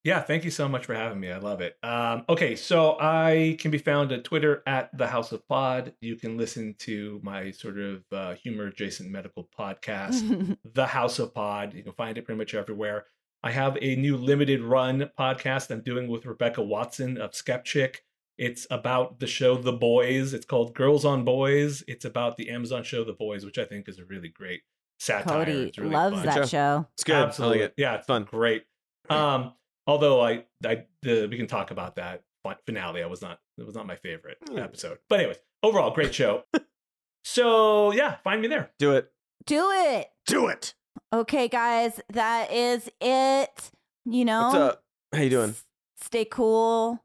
Yeah, thank you so much for having me. I love it. Um, okay, so I can be found at Twitter at the House of Pod. You can listen to my sort of uh, humor adjacent medical podcast, The House of Pod. You can find it pretty much everywhere. I have a new limited run podcast I'm doing with Rebecca Watson of Skepchick. It's about the show The Boys. It's called Girls on Boys. It's about the Amazon show The Boys, which I think is a really great satire. Cody really loves fun. that Show. show. it's good. Absolutely. I like it. Yeah, it's Fun. Great. Um, although I, I, the, we can talk about that fi- finale. I was not, it was not my favorite Hmm. episode. But anyways, overall, great show. so yeah, find me there. Do it. Do it. Do it. Okay, guys, that is it. You know, What's up? How you doing? s- stay cool.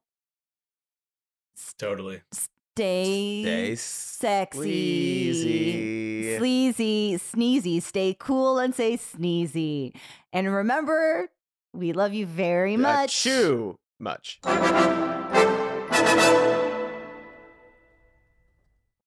Totally. Stay, Stay sexy, sleazy. sleazy, sneezy. Stay cool and say sneezy. And remember, we love you very much. Too much.